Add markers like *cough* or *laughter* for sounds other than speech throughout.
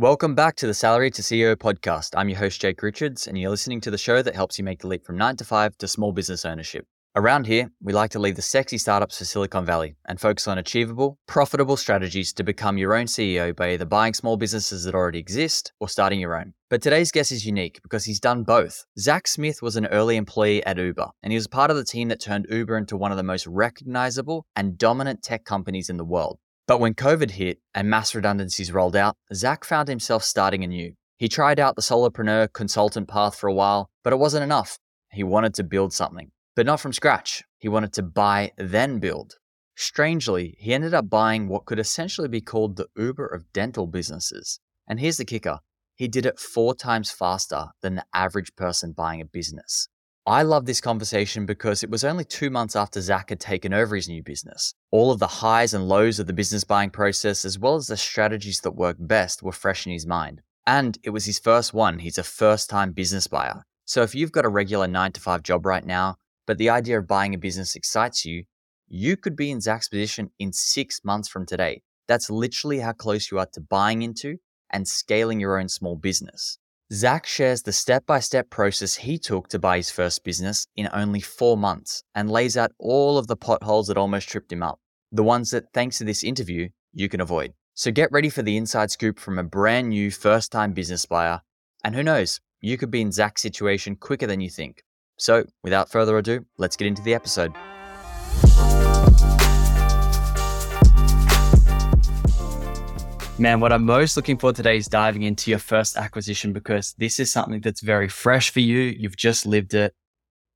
Welcome back to the Salary to CEO podcast. I'm your host, Jake Richards, and you're listening to the show that helps you make the leap from nine to five to small business ownership. Around here, we like to leave the sexy startups for Silicon Valley and focus on achievable, profitable strategies to become your own CEO by either buying small businesses that already exist or starting your own. But today's guest is unique because he's done both. Zach Smith was an early employee at Uber, and he was part of the team that turned Uber into one of the most recognizable and dominant tech companies in the world. But when COVID hit and mass redundancies rolled out, Zach found himself starting anew. He tried out the solopreneur consultant path for a while, but it wasn't enough. He wanted to build something but not from scratch. He wanted to buy, then build. Strangely, he ended up buying what could essentially be called the Uber of dental businesses. And here's the kicker he did it four times faster than the average person buying a business. I love this conversation because it was only two months after Zach had taken over his new business. All of the highs and lows of the business buying process, as well as the strategies that work best, were fresh in his mind. And it was his first one. He's a first time business buyer. So if you've got a regular nine to five job right now, but the idea of buying a business excites you, you could be in Zach's position in six months from today. That's literally how close you are to buying into and scaling your own small business. Zach shares the step by step process he took to buy his first business in only four months and lays out all of the potholes that almost tripped him up, the ones that, thanks to this interview, you can avoid. So get ready for the inside scoop from a brand new first time business buyer. And who knows, you could be in Zach's situation quicker than you think. So, without further ado, let's get into the episode. Man, what I'm most looking for today is diving into your first acquisition because this is something that's very fresh for you. You've just lived it.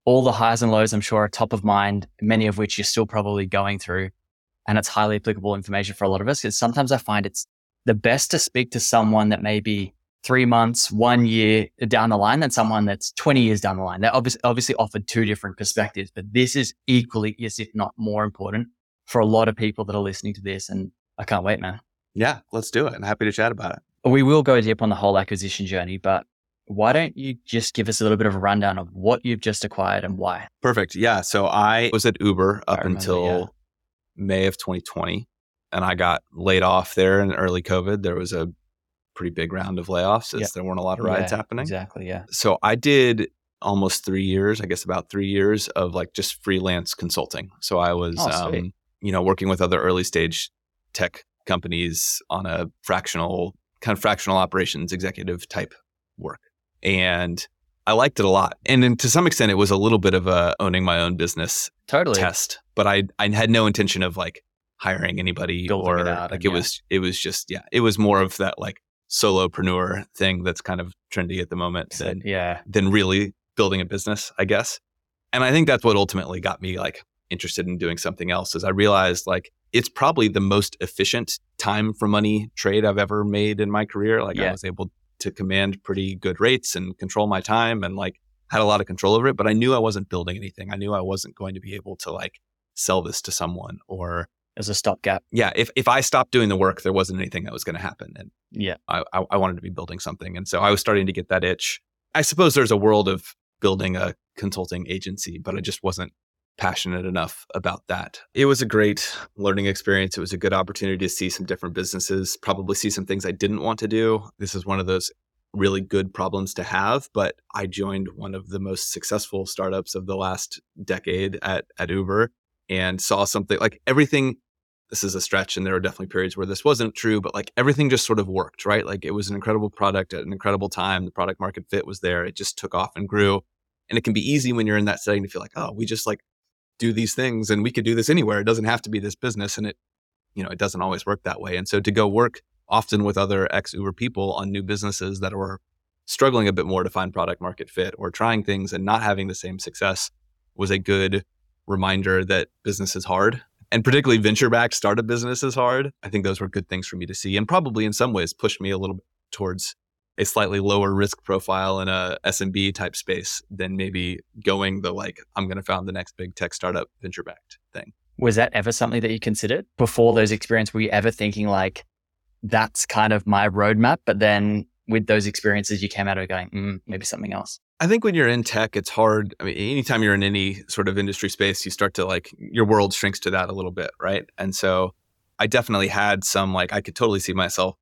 All the highs and lows, I'm sure, are top of mind, many of which you're still probably going through. And it's highly applicable information for a lot of us because sometimes I find it's the best to speak to someone that maybe three months, one year down the line than someone that's 20 years down the line. They obviously, obviously offered two different perspectives, but this is equally, yes, if not more important for a lot of people that are listening to this. And I can't wait, man. Yeah, let's do it. I'm happy to chat about it. We will go deep on the whole acquisition journey, but why don't you just give us a little bit of a rundown of what you've just acquired and why? Perfect. Yeah. So I was at Uber up remember, until yeah. May of 2020 and I got laid off there in early COVID. There was a pretty big round of layoffs as yeah. there weren't a lot of rides yeah, happening. Exactly. Yeah. So I did almost three years, I guess about three years of like just freelance consulting. So I was, oh, um, you know, working with other early stage tech companies on a fractional kind of fractional operations executive type work. And I liked it a lot. And then to some extent, it was a little bit of a owning my own business totally. test, but I, I had no intention of like hiring anybody Building or it like it yeah. was, it was just, yeah, it was more of that like solopreneur thing that's kind of trendy at the moment than, yeah. than really building a business, I guess. And I think that's what ultimately got me like interested in doing something else is I realized like it's probably the most efficient time for money trade I've ever made in my career. Like yeah. I was able to command pretty good rates and control my time and like had a lot of control over it, but I knew I wasn't building anything. I knew I wasn't going to be able to like sell this to someone or as a stopgap. Yeah, if if I stopped doing the work, there wasn't anything that was going to happen, and yeah, I, I, I wanted to be building something, and so I was starting to get that itch. I suppose there's a world of building a consulting agency, but I just wasn't passionate enough about that. It was a great learning experience. It was a good opportunity to see some different businesses, probably see some things I didn't want to do. This is one of those really good problems to have, but I joined one of the most successful startups of the last decade at at Uber and saw something like everything this is a stretch and there are definitely periods where this wasn't true but like everything just sort of worked right like it was an incredible product at an incredible time the product market fit was there it just took off and grew and it can be easy when you're in that setting to feel like oh we just like do these things and we could do this anywhere. It doesn't have to be this business and it you know it doesn't always work that way. And so to go work often with other ex uber people on new businesses that were struggling a bit more to find product market fit or trying things and not having the same success was a good reminder that business is hard. And particularly venture backed startup business is hard. I think those were good things for me to see and probably in some ways pushed me a little bit towards a slightly lower risk profile in a SMB type space than maybe going the like, I'm going to found the next big tech startup venture backed thing. Was that ever something that you considered before those experiences? Were you ever thinking like, that's kind of my roadmap? But then with those experiences, you came out of going, mm, maybe something else. I think when you're in tech, it's hard. I mean, anytime you're in any sort of industry space, you start to like your world shrinks to that a little bit, right? And so I definitely had some like I could totally see myself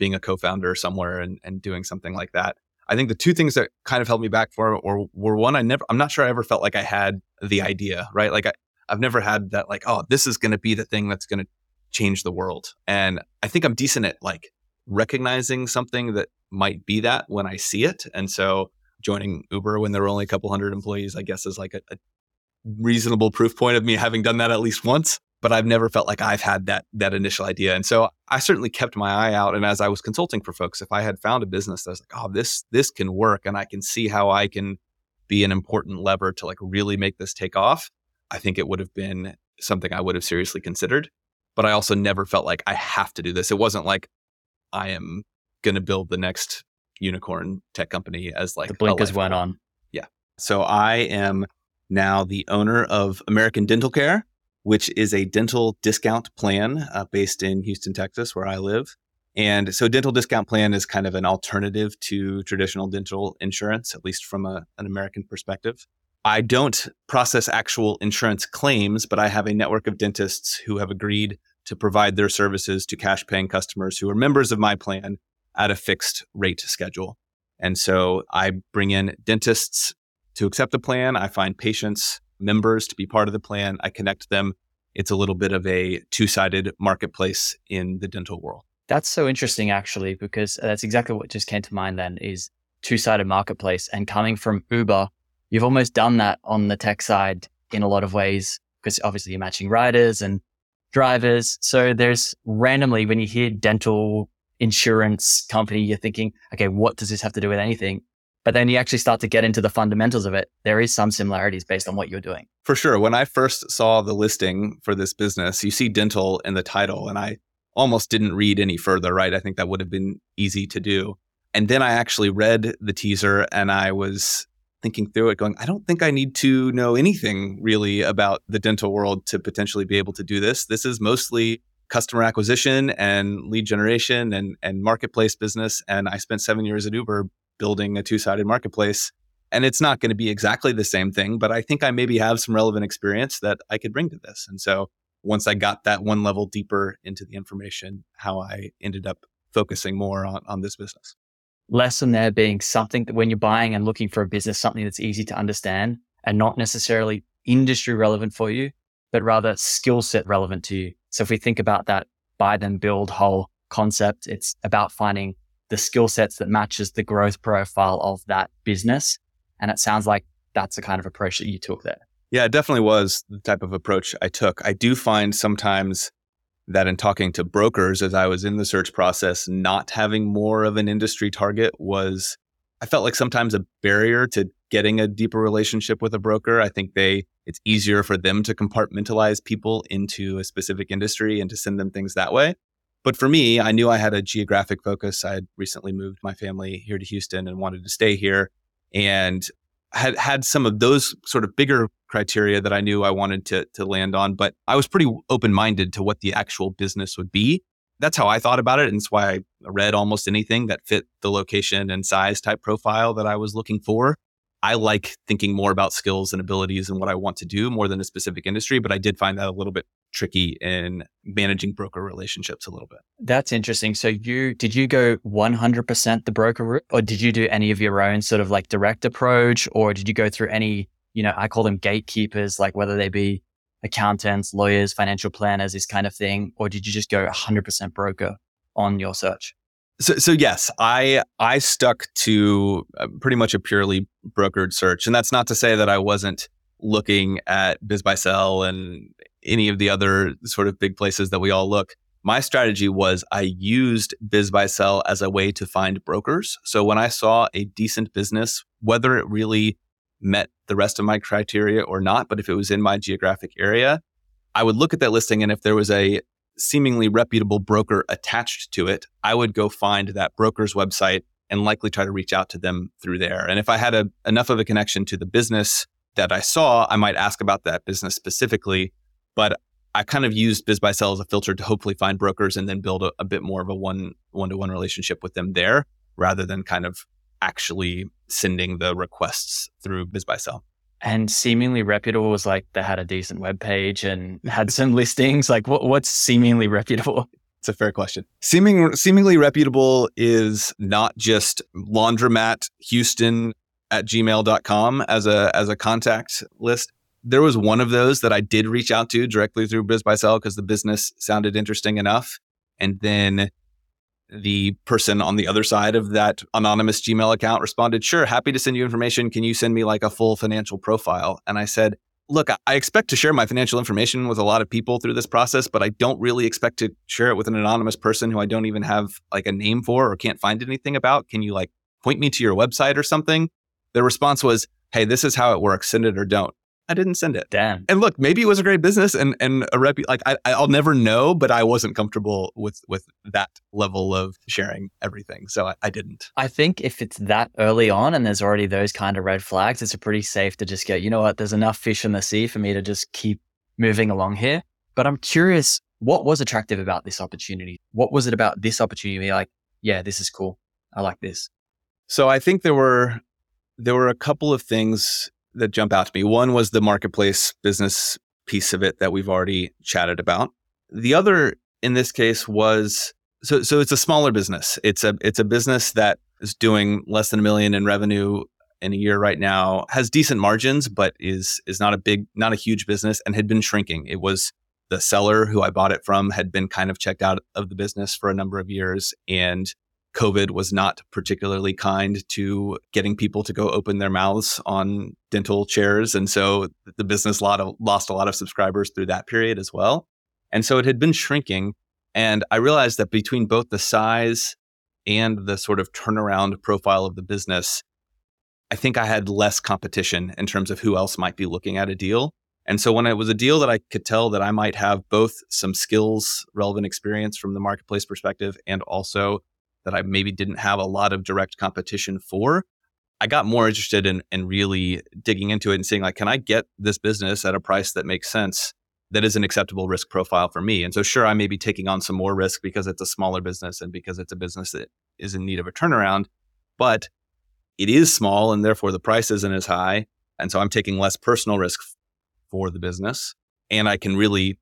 being a co-founder somewhere and, and doing something like that. I think the two things that kind of held me back for or were one, I never I'm not sure I ever felt like I had the idea, right? Like I, I've never had that like, oh, this is gonna be the thing that's gonna change the world. And I think I'm decent at like recognizing something that might be that when I see it. And so joining Uber when there were only a couple hundred employees, I guess is like a, a reasonable proof point of me having done that at least once. But I've never felt like I've had that that initial idea. And so I certainly kept my eye out. And as I was consulting for folks, if I had found a business that was like, oh, this this can work and I can see how I can be an important lever to like really make this take off, I think it would have been something I would have seriously considered. But I also never felt like I have to do this. It wasn't like I am going to build the next unicorn tech company as like the blinkers went on. Yeah. So I am now the owner of American Dental Care, which is a dental discount plan uh, based in Houston, Texas, where I live. And so, dental discount plan is kind of an alternative to traditional dental insurance, at least from a, an American perspective. I don't process actual insurance claims, but I have a network of dentists who have agreed to provide their services to cash paying customers who are members of my plan at a fixed rate schedule. And so I bring in dentists to accept the plan. I find patients, members to be part of the plan. I connect them. It's a little bit of a two sided marketplace in the dental world. That's so interesting, actually, because uh, that's exactly what just came to mind then is two sided marketplace. And coming from Uber, you've almost done that on the tech side in a lot of ways, because obviously you're matching riders and drivers. So there's randomly, when you hear dental insurance company, you're thinking, okay, what does this have to do with anything? But then you actually start to get into the fundamentals of it. There is some similarities based on what you're doing. For sure. When I first saw the listing for this business, you see dental in the title, and I almost didn't read any further, right? I think that would have been easy to do. And then I actually read the teaser and I was thinking through it, going, I don't think I need to know anything really about the dental world to potentially be able to do this. This is mostly customer acquisition and lead generation and, and marketplace business. And I spent seven years at Uber building a two sided marketplace. And it's not going to be exactly the same thing, but I think I maybe have some relevant experience that I could bring to this. And so once I got that one level deeper into the information, how I ended up focusing more on, on this business. Lesson there being something that when you're buying and looking for a business, something that's easy to understand and not necessarily industry relevant for you, but rather skill set relevant to you. So if we think about that buy then build whole concept, it's about finding the skill sets that matches the growth profile of that business. And it sounds like that's the kind of approach that you took there. Yeah, it definitely was the type of approach I took. I do find sometimes that in talking to brokers as I was in the search process, not having more of an industry target was, I felt like sometimes a barrier to getting a deeper relationship with a broker. I think they, it's easier for them to compartmentalize people into a specific industry and to send them things that way. But for me, I knew I had a geographic focus. I had recently moved my family here to Houston and wanted to stay here. And had had some of those sort of bigger criteria that I knew I wanted to to land on, but I was pretty open minded to what the actual business would be. That's how I thought about it, and it's why I read almost anything that fit the location and size type profile that I was looking for. I like thinking more about skills and abilities and what I want to do more than a specific industry, but I did find that a little bit tricky in managing broker relationships a little bit. That's interesting. So you did you go 100% the broker route or did you do any of your own sort of like direct approach or did you go through any, you know, I call them gatekeepers like whether they be accountants, lawyers, financial planners, this kind of thing or did you just go 100% broker on your search? So, so yes, I I stuck to uh, pretty much a purely brokered search, and that's not to say that I wasn't looking at BizBuySell and any of the other sort of big places that we all look. My strategy was I used BizBuySell as a way to find brokers. So when I saw a decent business, whether it really met the rest of my criteria or not, but if it was in my geographic area, I would look at that listing, and if there was a seemingly reputable broker attached to it, I would go find that broker's website and likely try to reach out to them through there. And if I had a, enough of a connection to the business that I saw, I might ask about that business specifically. But I kind of used BizBuySell as a filter to hopefully find brokers and then build a, a bit more of a one one to one relationship with them there, rather than kind of actually sending the requests through BizBuySell and seemingly reputable was like they had a decent web page and had *laughs* some listings. Like what, what's seemingly reputable? It's a fair question. Seeming seemingly reputable is not just laundromat Houston at gmail.com as a as a contact list. There was one of those that I did reach out to directly through BizBuySell because the business sounded interesting enough. And then the person on the other side of that anonymous Gmail account responded, Sure, happy to send you information. Can you send me like a full financial profile? And I said, look, I expect to share my financial information with a lot of people through this process, but I don't really expect to share it with an anonymous person who I don't even have like a name for or can't find anything about. Can you like point me to your website or something? The response was, hey, this is how it works. Send it or don't. I didn't send it. Damn. And look, maybe it was a great business and and a rep. Like I, I'll never know, but I wasn't comfortable with with that level of sharing everything, so I, I didn't. I think if it's that early on and there's already those kind of red flags, it's a pretty safe to just go. You know what? There's enough fish in the sea for me to just keep moving along here. But I'm curious, what was attractive about this opportunity? What was it about this opportunity? Like, yeah, this is cool. I like this. So I think there were there were a couple of things that jump out to me. One was the marketplace business piece of it that we've already chatted about. The other in this case was so so it's a smaller business. It's a it's a business that is doing less than a million in revenue in a year right now, has decent margins, but is is not a big, not a huge business and had been shrinking. It was the seller who I bought it from had been kind of checked out of the business for a number of years and COVID was not particularly kind to getting people to go open their mouths on dental chairs. And so the business lot of, lost a lot of subscribers through that period as well. And so it had been shrinking. And I realized that between both the size and the sort of turnaround profile of the business, I think I had less competition in terms of who else might be looking at a deal. And so when it was a deal that I could tell that I might have both some skills, relevant experience from the marketplace perspective, and also that I maybe didn't have a lot of direct competition for, I got more interested in, in really digging into it and seeing like, can I get this business at a price that makes sense that is an acceptable risk profile for me? And so sure, I may be taking on some more risk because it's a smaller business and because it's a business that is in need of a turnaround, but it is small and therefore the price isn't as high. And so I'm taking less personal risk for the business. And I can really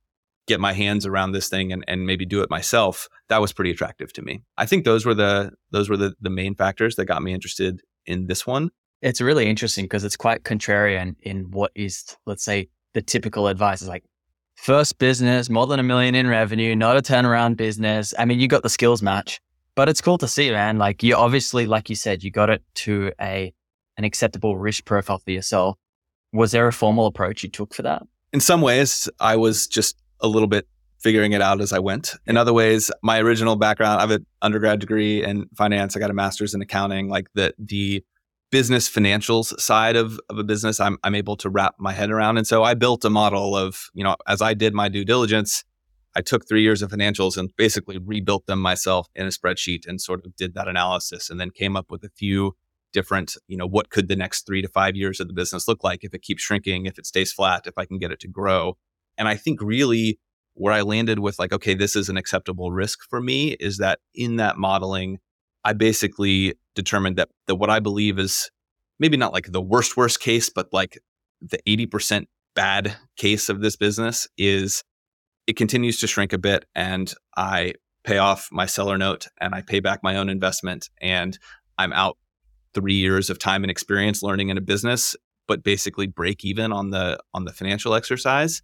get my hands around this thing and, and maybe do it myself that was pretty attractive to me. I think those were the those were the, the main factors that got me interested in this one. It's really interesting because it's quite contrarian in what is let's say the typical advice. Is like first business more than a million in revenue not a turnaround business. I mean you got the skills match but it's cool to see man. Like you obviously like you said you got it to a an acceptable risk profile for yourself. Was there a formal approach you took for that? In some ways i was just a little bit figuring it out as I went. In other ways, my original background, I have an undergrad degree in finance. I got a master's in accounting. Like the the business financials side of, of a business, I'm I'm able to wrap my head around. And so I built a model of, you know, as I did my due diligence, I took three years of financials and basically rebuilt them myself in a spreadsheet and sort of did that analysis and then came up with a few different, you know, what could the next three to five years of the business look like if it keeps shrinking, if it stays flat, if I can get it to grow. And I think really where I landed with like, okay, this is an acceptable risk for me is that in that modeling, I basically determined that that what I believe is maybe not like the worst worst case, but like the 80% bad case of this business is it continues to shrink a bit and I pay off my seller note and I pay back my own investment and I'm out 3 years of time and experience learning in a business but basically break even on the on the financial exercise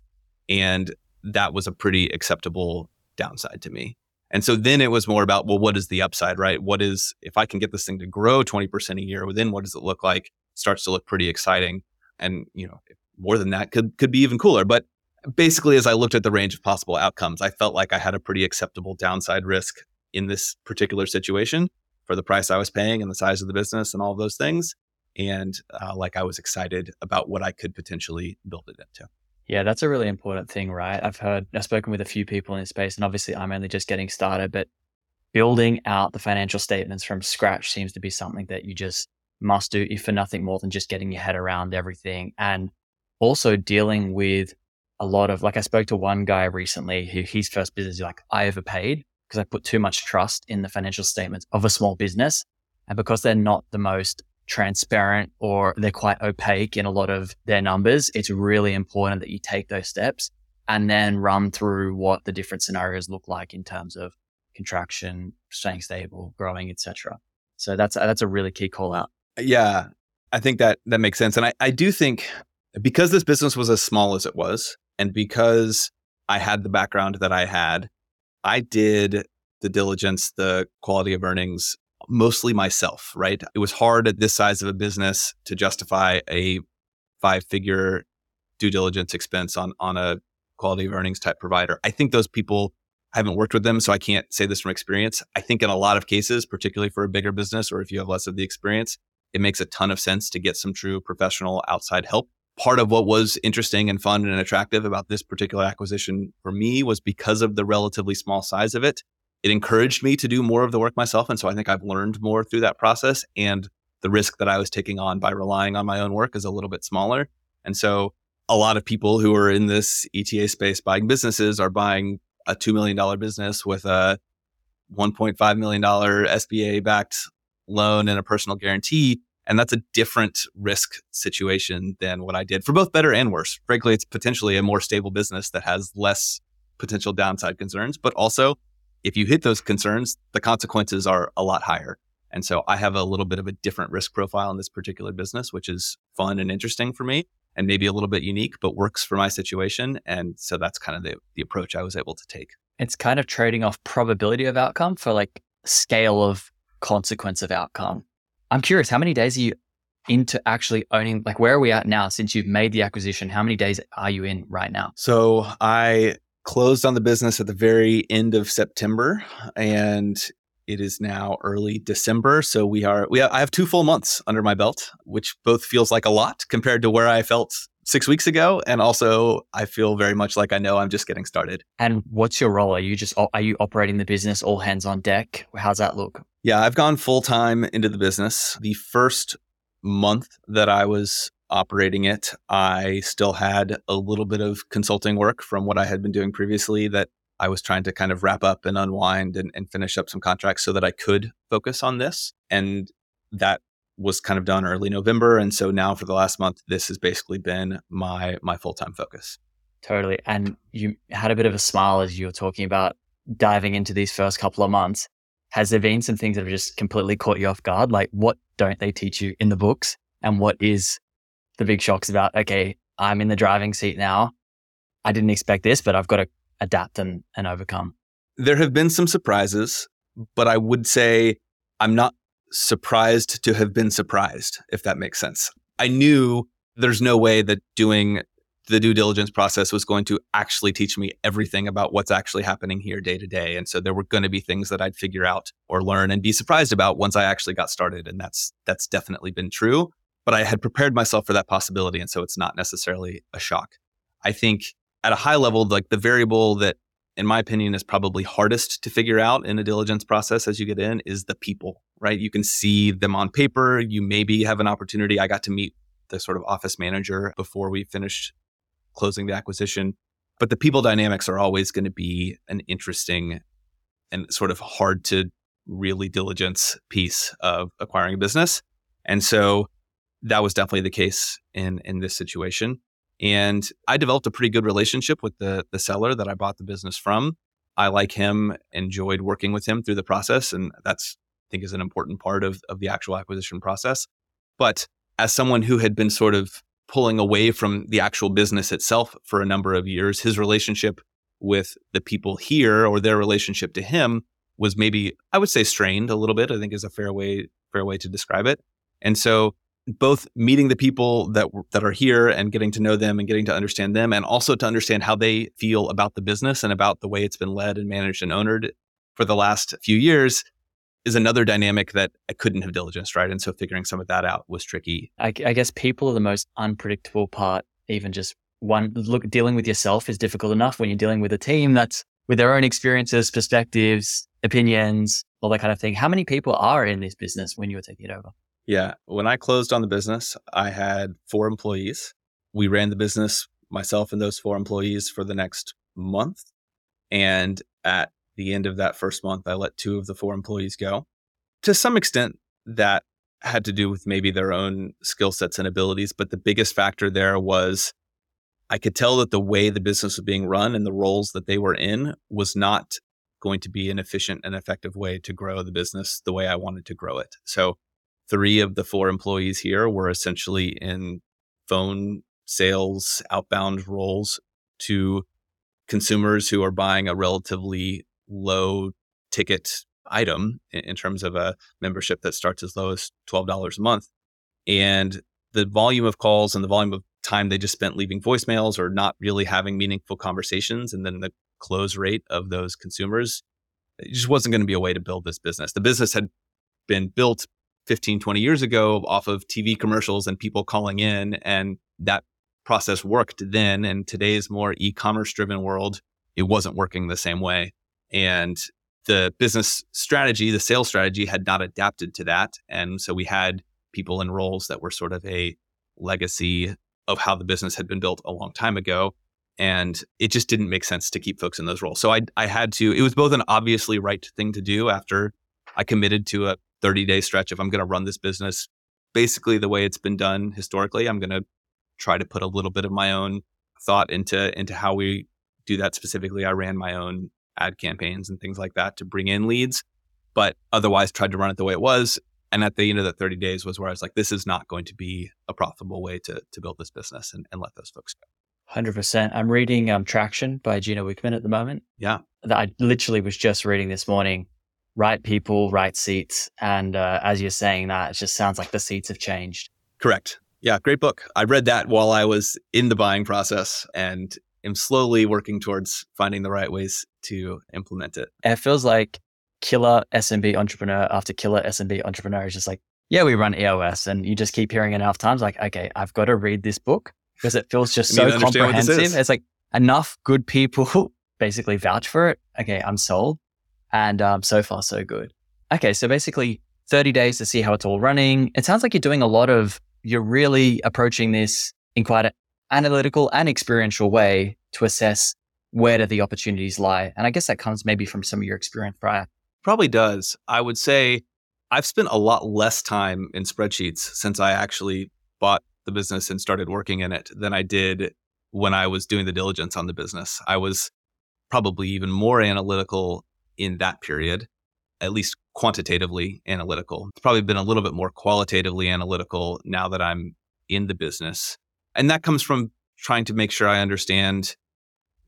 and that was a pretty acceptable downside to me. And so then it was more about, well, what is the upside, right? What is, if I can get this thing to grow 20% a year, then what does it look like? starts to look pretty exciting. And, you know, more than that could, could be even cooler. But basically, as I looked at the range of possible outcomes, I felt like I had a pretty acceptable downside risk in this particular situation for the price I was paying and the size of the business and all those things. And uh, like I was excited about what I could potentially build it into. Yeah, that's a really important thing, right? I've heard, I've spoken with a few people in this space, and obviously I'm only just getting started, but building out the financial statements from scratch seems to be something that you just must do, if for nothing more than just getting your head around everything. And also dealing with a lot of, like, I spoke to one guy recently who his first business, like, I overpaid because I put too much trust in the financial statements of a small business. And because they're not the most transparent or they're quite opaque in a lot of their numbers, it's really important that you take those steps and then run through what the different scenarios look like in terms of contraction, staying stable, growing, etc. So that's that's a really key call out. Yeah, I think that that makes sense, and I I do think because this business was as small as it was, and because I had the background that I had, I did the diligence, the quality of earnings mostly myself, right? It was hard at this size of a business to justify a five figure due diligence expense on, on a quality of earnings type provider. I think those people, I haven't worked with them, so I can't say this from experience. I think in a lot of cases, particularly for a bigger business or if you have less of the experience, it makes a ton of sense to get some true professional outside help part of what was interesting and fun and attractive about this particular acquisition for me was because of the relatively small size of it. It encouraged me to do more of the work myself. And so I think I've learned more through that process. And the risk that I was taking on by relying on my own work is a little bit smaller. And so a lot of people who are in this ETA space buying businesses are buying a $2 million business with a $1.5 million SBA backed loan and a personal guarantee and that's a different risk situation than what I did for both better and worse. Frankly, it's potentially a more stable business that has less potential downside concerns, but also if you hit those concerns, the consequences are a lot higher. And so I have a little bit of a different risk profile in this particular business, which is fun and interesting for me and maybe a little bit unique, but works for my situation. And so that's kind of the, the approach I was able to take. It's kind of trading off probability of outcome for like scale of consequence of outcome. I'm curious, how many days are you into actually owning? Like, where are we at now since you've made the acquisition? How many days are you in right now? So I closed on the business at the very end of September and it is now early December. So we are, we have, I have two full months under my belt, which both feels like a lot compared to where I felt six weeks ago. And also, I feel very much like I know I'm just getting started. And what's your role? Are you just, are you operating the business all hands on deck? How's that look? Yeah, I've gone full time into the business. The first month that I was operating it, I still had a little bit of consulting work from what I had been doing previously that I was trying to kind of wrap up and unwind and, and finish up some contracts so that I could focus on this. And that was kind of done early November. And so now for the last month, this has basically been my my full time focus. Totally. And you had a bit of a smile as you were talking about diving into these first couple of months has there been some things that have just completely caught you off guard? Like what don't they teach you in the books? And what is the big shocks about, okay, I'm in the driving seat now. I didn't expect this, but I've got to adapt and, and overcome. There have been some surprises, but I would say I'm not surprised to have been surprised, if that makes sense. I knew there's no way that doing the due diligence process was going to actually teach me everything about what's actually happening here day to day. And so there were going to be things that I'd figure out or learn and be surprised about once I actually got started. And that's that's definitely been true. But I had prepared myself for that possibility. And so it's not necessarily a shock. I think at a high level, like the variable that in my opinion is probably hardest to figure out in a diligence process as you get in is the people, right? You can see them on paper. You maybe have an opportunity. I got to meet the sort of office manager before we finished closing the acquisition. But the people dynamics are always going to be an interesting and sort of hard to really diligence piece of acquiring a business. And so that was definitely the case in in this situation. And I developed a pretty good relationship with the the seller that I bought the business from. I like him, enjoyed working with him through the process, and that's I think is an important part of of the actual acquisition process. But as someone who had been sort of pulling away from the actual business itself for a number of years. His relationship with the people here or their relationship to him was maybe I would say strained a little bit, I think is a fair way fair way to describe it. And so both meeting the people that that are here and getting to know them and getting to understand them and also to understand how they feel about the business and about the way it's been led and managed and owned for the last few years is another dynamic that I couldn't have diligenced, right? And so figuring some of that out was tricky. I, I guess people are the most unpredictable part. Even just one look, dealing with yourself is difficult enough when you're dealing with a team that's with their own experiences, perspectives, opinions, all that kind of thing. How many people are in this business when you were taking it over? Yeah. When I closed on the business, I had four employees. We ran the business, myself and those four employees, for the next month. And at the end of that first month, I let two of the four employees go. To some extent, that had to do with maybe their own skill sets and abilities. But the biggest factor there was I could tell that the way the business was being run and the roles that they were in was not going to be an efficient and effective way to grow the business the way I wanted to grow it. So, three of the four employees here were essentially in phone sales, outbound roles to consumers who are buying a relatively low ticket item in, terms of a membership that starts as low as $12 a month. And the volume of calls and the volume of time they just spent leaving voicemails or not really having meaningful conversations and then the close rate of those consumers it just wasn't going to be a way to build this business the business had been built 15 20 years ago off of tv commercials and people calling in and that process worked then and today's more e-commerce driven world it wasn't working the same way and the business strategy the sales strategy had not adapted to that and so we had people in roles that were sort of a legacy of how the business had been built a long time ago. And it just didn't make sense to keep folks in those roles. So I, I had to, it was both an obviously right thing to do after I committed to a 30 day stretch if I'm going to run this business basically the way it's been done historically. I'm going to try to put a little bit of my own thought into into how we do that specifically. I ran my own ad campaigns and things like that to bring in leads, but otherwise tried to run it the way it was. And at the end of the 30 days was where I was like, this is not going to be a profitable way to, to build this business and, and let those folks go. 100%. I'm reading um, Traction by Gino Wickman at the moment. Yeah. That I literally was just reading this morning. Right people, right seats. And uh, as you're saying that, it just sounds like the seats have changed. Correct. Yeah, great book. I read that while I was in the buying process and am slowly working towards finding the right ways to implement it. It feels like killer SMB entrepreneur after killer SMB entrepreneur is just like, yeah, we run EOS. And you just keep hearing it enough times like, okay, I've got to read this book because it feels just *laughs* so comprehensive. It's like enough good people *laughs* basically vouch for it. Okay, I'm sold. And um, so far, so good. Okay, so basically 30 days to see how it's all running. It sounds like you're doing a lot of, you're really approaching this in quite an analytical and experiential way to assess where do the opportunities lie. And I guess that comes maybe from some of your experience prior. Probably does. I would say I've spent a lot less time in spreadsheets since I actually bought the business and started working in it than I did when I was doing the diligence on the business. I was probably even more analytical in that period, at least quantitatively analytical. It's probably been a little bit more qualitatively analytical now that I'm in the business. And that comes from trying to make sure I understand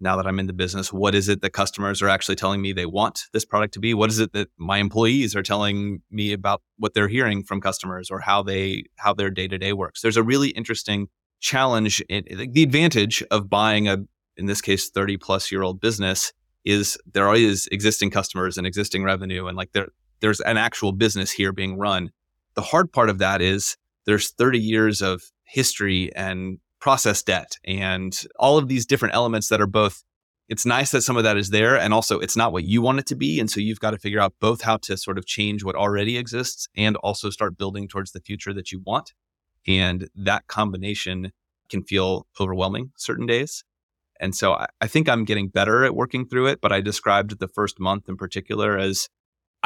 now that I'm in the business, what is it that customers are actually telling me they want this product to be? What is it that my employees are telling me about what they're hearing from customers or how they how their day to day works? There's a really interesting challenge. In, the advantage of buying a, in this case, 30 plus year old business is there is existing customers and existing revenue, and like there there's an actual business here being run. The hard part of that is there's 30 years of history and process debt and all of these different elements that are both it's nice that some of that is there and also it's not what you want it to be and so you've got to figure out both how to sort of change what already exists and also start building towards the future that you want and that combination can feel overwhelming certain days and so I, I think i'm getting better at working through it but i described the first month in particular as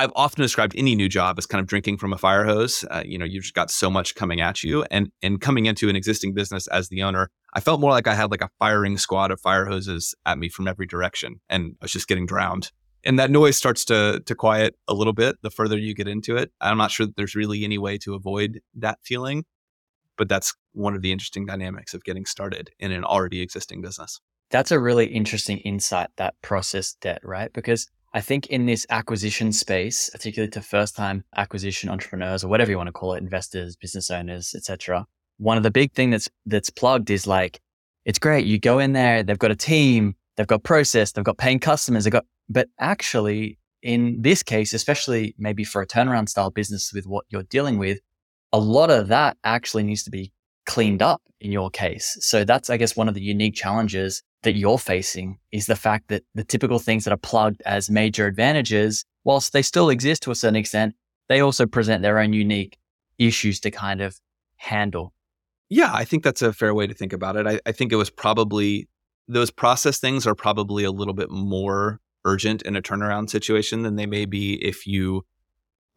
I've often described any new job as kind of drinking from a fire hose. Uh, you know, you've just got so much coming at you, and and coming into an existing business as the owner, I felt more like I had like a firing squad of fire hoses at me from every direction, and I was just getting drowned. And that noise starts to to quiet a little bit the further you get into it. I'm not sure that there's really any way to avoid that feeling, but that's one of the interesting dynamics of getting started in an already existing business. That's a really interesting insight, that process debt, right? Because I think in this acquisition space, particularly to first time acquisition entrepreneurs or whatever you want to call it, investors, business owners, etc. One of the big thing that's that's plugged is like, it's great. You go in there, they've got a team, they've got process, they've got paying customers, they've got, but actually in this case, especially maybe for a turnaround style business with what you're dealing with, a lot of that actually needs to be cleaned up in your case. So that's, I guess, one of the unique challenges that you're facing is the fact that the typical things that are plugged as major advantages, whilst they still exist to a certain extent, they also present their own unique issues to kind of handle. Yeah, I think that's a fair way to think about it. I, I think it was probably those process things are probably a little bit more urgent in a turnaround situation than they may be if you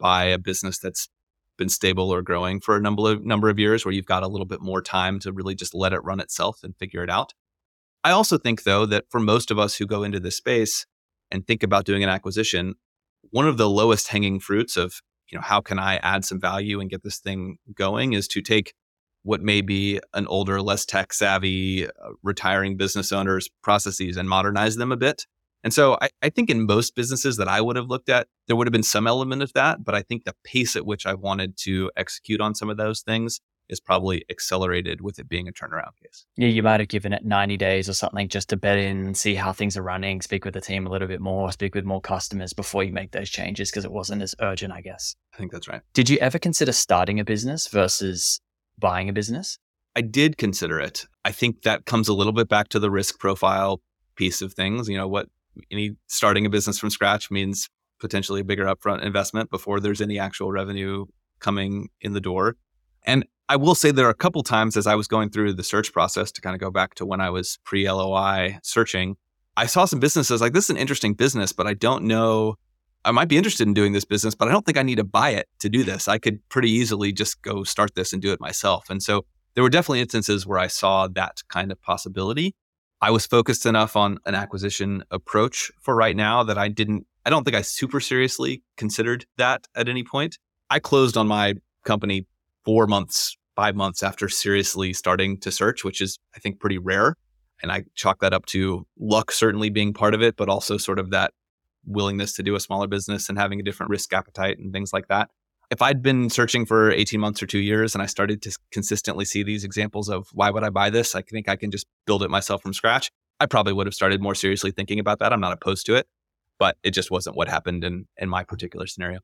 buy a business that's been stable or growing for a number of number of years where you've got a little bit more time to really just let it run itself and figure it out. I also think, though, that for most of us who go into this space, and think about doing an acquisition, one of the lowest hanging fruits of, you know, how can I add some value and get this thing going is to take what may be an older, less tech savvy, uh, retiring business owners' processes and modernize them a bit. And so I, I, think in most businesses that I would have looked at, there would have been some element of that. But I think the pace at which I wanted to execute on some of those things is probably accelerated with it being a turnaround case. Yeah, you might have given it 90 days or something just to bet in, see how things are running, speak with the team a little bit more, speak with more customers before you make those changes because it wasn't as urgent, I guess. I think that's right. Did you ever consider starting a business versus buying a business? I did consider it. I think that comes a little bit back to the risk profile piece of things. You know, what any starting a business from scratch means potentially a bigger upfront investment before there's any actual revenue coming in the door. And I will say there are a couple times as I was going through the search process to kind of go back to when I was pre LOI searching, I saw some businesses like this is an interesting business, but I don't know I might be interested in doing this business, but I don't think I need to buy it to do this. I could pretty easily just go start this and do it myself. And so there were definitely instances where I saw that kind of possibility. I was focused enough on an acquisition approach for right now that I didn't, I don't think I super seriously considered that at any point. I closed on my company four months, five months after seriously starting to search, which is, I think, pretty rare. And I chalk that up to luck certainly being part of it, but also sort of that willingness to do a smaller business and having a different risk appetite and things like that. If I'd been searching for 18 months or two years and I started to consistently see these examples of why would I buy this? I think I can just build it myself from scratch. I probably would have started more seriously thinking about that. I'm not opposed to it, but it just wasn't what happened in, in my particular scenario.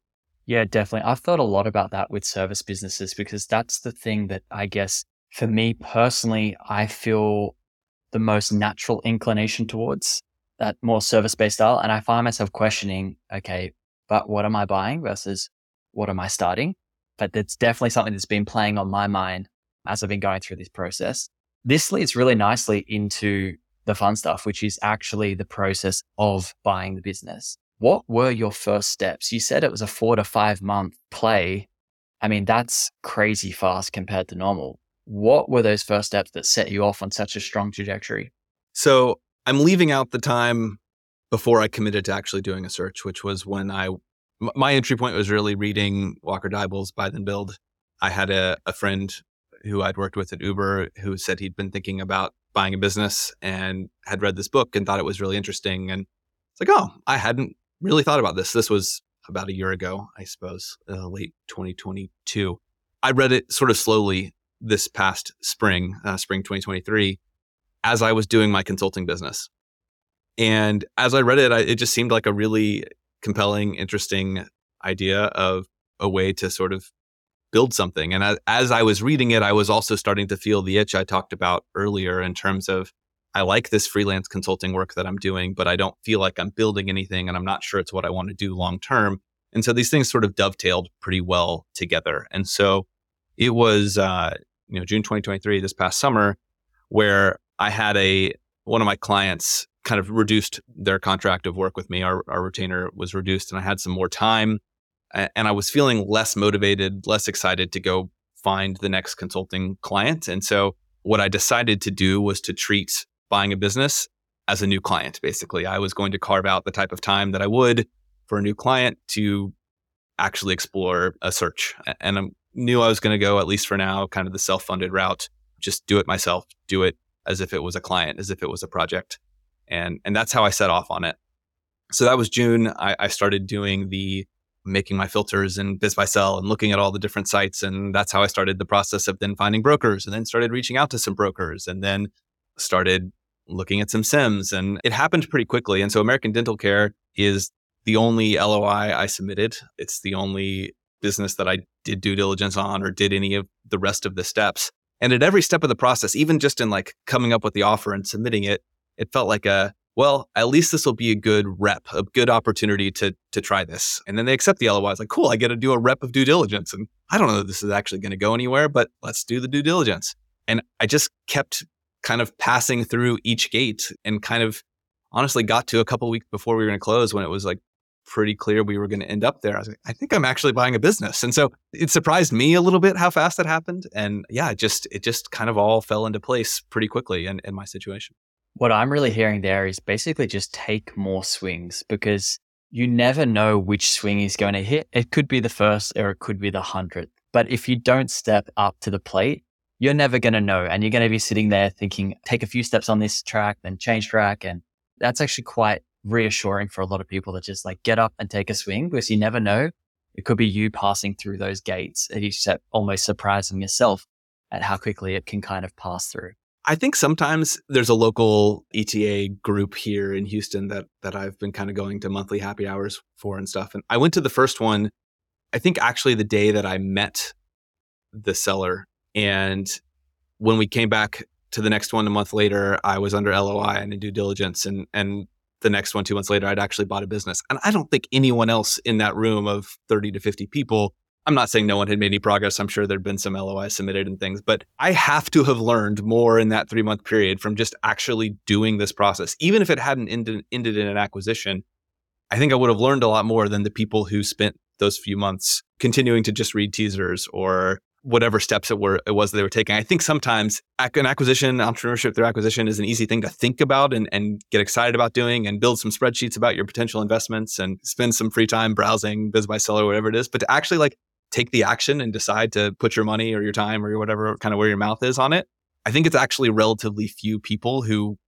Yeah, definitely. I've thought a lot about that with service businesses because that's the thing that I guess for me personally, I feel the most natural inclination towards that more service based style. And I find myself questioning, okay, but what am I buying versus what am I starting? But it's definitely something that's been playing on my mind as I've been going through this process. This leads really nicely into the fun stuff, which is actually the process of buying the business. What were your first steps? You said it was a four to five month play. I mean, that's crazy fast compared to normal. What were those first steps that set you off on such a strong trajectory? So I'm leaving out the time before I committed to actually doing a search, which was when I my entry point was really reading Walker Deibel's Buy Then Build. I had a, a friend who I'd worked with at Uber who said he'd been thinking about buying a business and had read this book and thought it was really interesting. And it's like, oh, I hadn't really thought about this. This was about a year ago, I suppose, uh, late 2022. I read it sort of slowly this past spring, uh, spring 2023 as I was doing my consulting business. And as I read it, I, it just seemed like a really compelling, interesting idea of a way to sort of build something. And as, I was reading it, I was also starting to feel the itch I talked about earlier in terms of I like this freelance consulting work that I'm doing, but I don't feel like I'm building anything and I'm not sure it's what I want to do long term. And so these things sort of dovetailed pretty well together. And so it was, uh, you know, June 2023, this past summer, where I had a one of my clients kind of reduced their contract of work with me. Our, our retainer was reduced, and I had some more time, and I was feeling less motivated, less excited to go find the next consulting client. And so, what I decided to do was to treat buying a business as a new client. Basically, I was going to carve out the type of time that I would for a new client to actually explore a search, and I knew I was going to go at least for now, kind of the self-funded route. Just do it myself, do it as if it was a client, as if it was a project. And, and that's how I set off on it. So that was June. I, I started doing the making my filters and biz by BizBuySell and looking at all the different sites. And that's how I started the process of then finding brokers and then started reaching out to some brokers and then started looking at some CIMs, And it happened pretty quickly. And so American Dental Care is the only LOI I submitted. It's the only business that I did due diligence on or did any of the rest of the steps. And at every step of the process, even just in like coming up with the offer and submitting it, it felt like a, well, at least this will be a good rep, a good opportunity to to try this. And then they accept the LOI. It's like, cool, I get to do a rep of due diligence. And I don't know that this is actually going to go anywhere, but let's do the due diligence. And I just kept kind of passing through each gate and kind of honestly got to a couple weeks before we were going to close when it was like pretty clear we were going to end up there. I was like, I think I'm actually buying a business. And so it surprised me a little bit how fast that happened. And yeah, it just, it just kind of all fell into place pretty quickly in, in my situation. What I'm really hearing there is basically just take more swings because you never know which swing is going to hit. It could be the first or it could be the hundredth. But if you don't step up to the plate, you're never going to know. And you're going to be sitting there thinking, take a few steps on this track, then change track. And that's actually quite reassuring for a lot of people to just like get up and take a swing because you never know. It could be you passing through those gates at each step, almost surprising yourself at how quickly it can kind of pass through. I think sometimes there's a local ETA group here in Houston that that I've been kind of going to monthly happy hours for and stuff. And I went to the first one, I think actually the day that I met the seller. And when we came back to the next one a month later, I was under LOI and in due diligence. And and the next one two months later, I'd actually bought a business. And I don't think anyone else in that room of 30 to 50 people I'm not saying no one had made any progress. I'm sure there'd been some LOI submitted and things, but I have to have learned more in that three month period from just actually doing this process. Even if it hadn't ended, ended in an acquisition, I think I would have learned a lot more than the people who spent those few months continuing to just read teasers or whatever steps it were it was they were taking. I think sometimes an acquisition, entrepreneurship through acquisition is an easy thing to think about and, and get excited about doing and build some spreadsheets about your potential investments and spend some free time browsing BizBuySeller, whatever it is. But to actually like take the action and decide to put your money or your time or your whatever kind of where your mouth is on it, I think it's actually relatively few people who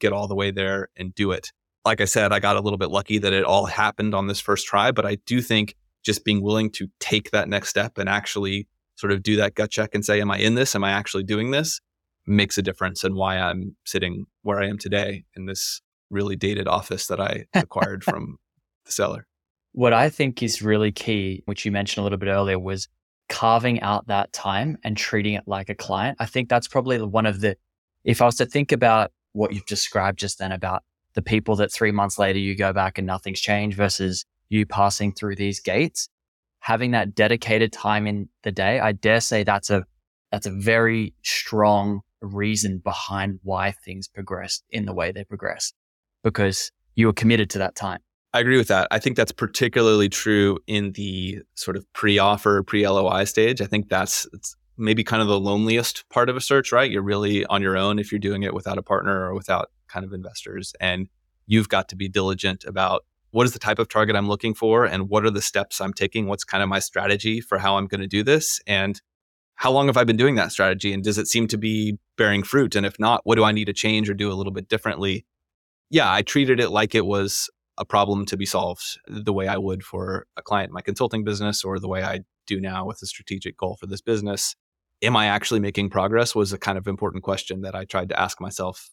get all the way there and do it. Like I said, I got a little bit lucky that it all happened on this first try, but I do think just being willing to take that next step and actually sort of do that gut check and say, Am I in this? Am I actually doing this? makes a difference in why I'm sitting where I am today in this really dated office that I acquired *laughs* from the seller. What I think is really key, which you mentioned a little bit earlier, was carving out that time and treating it like a client. I think that's probably one of the, if I was to think about what you've described just then about the people that three months later you go back and nothing's changed versus you passing through these gates, having that dedicated time in the day, I dare say that's a, that's a very strong reason behind why things progressed in the way they progressed because you were committed to that time. I agree with that. I think that's particularly true in the sort of pre-offer, pre-LOI stage. I think that's maybe kind of the loneliest part of a search, right? You're really on your own if you're doing it without a partner or without kind of investors. And you've got to be diligent about what is the type of target I'm looking for and what are the steps I'm taking? What's kind of my strategy for how I'm going to do this? And how long have I been doing that strategy? And does it seem to be bearing fruit? And if not, what do I need to change or do a little bit differently? Yeah, I treated it like it was a problem to be solved the way I would for a client in my consulting business or the way I do now with a strategic goal for this business. Am I actually making progress was a kind of important question that I tried to ask myself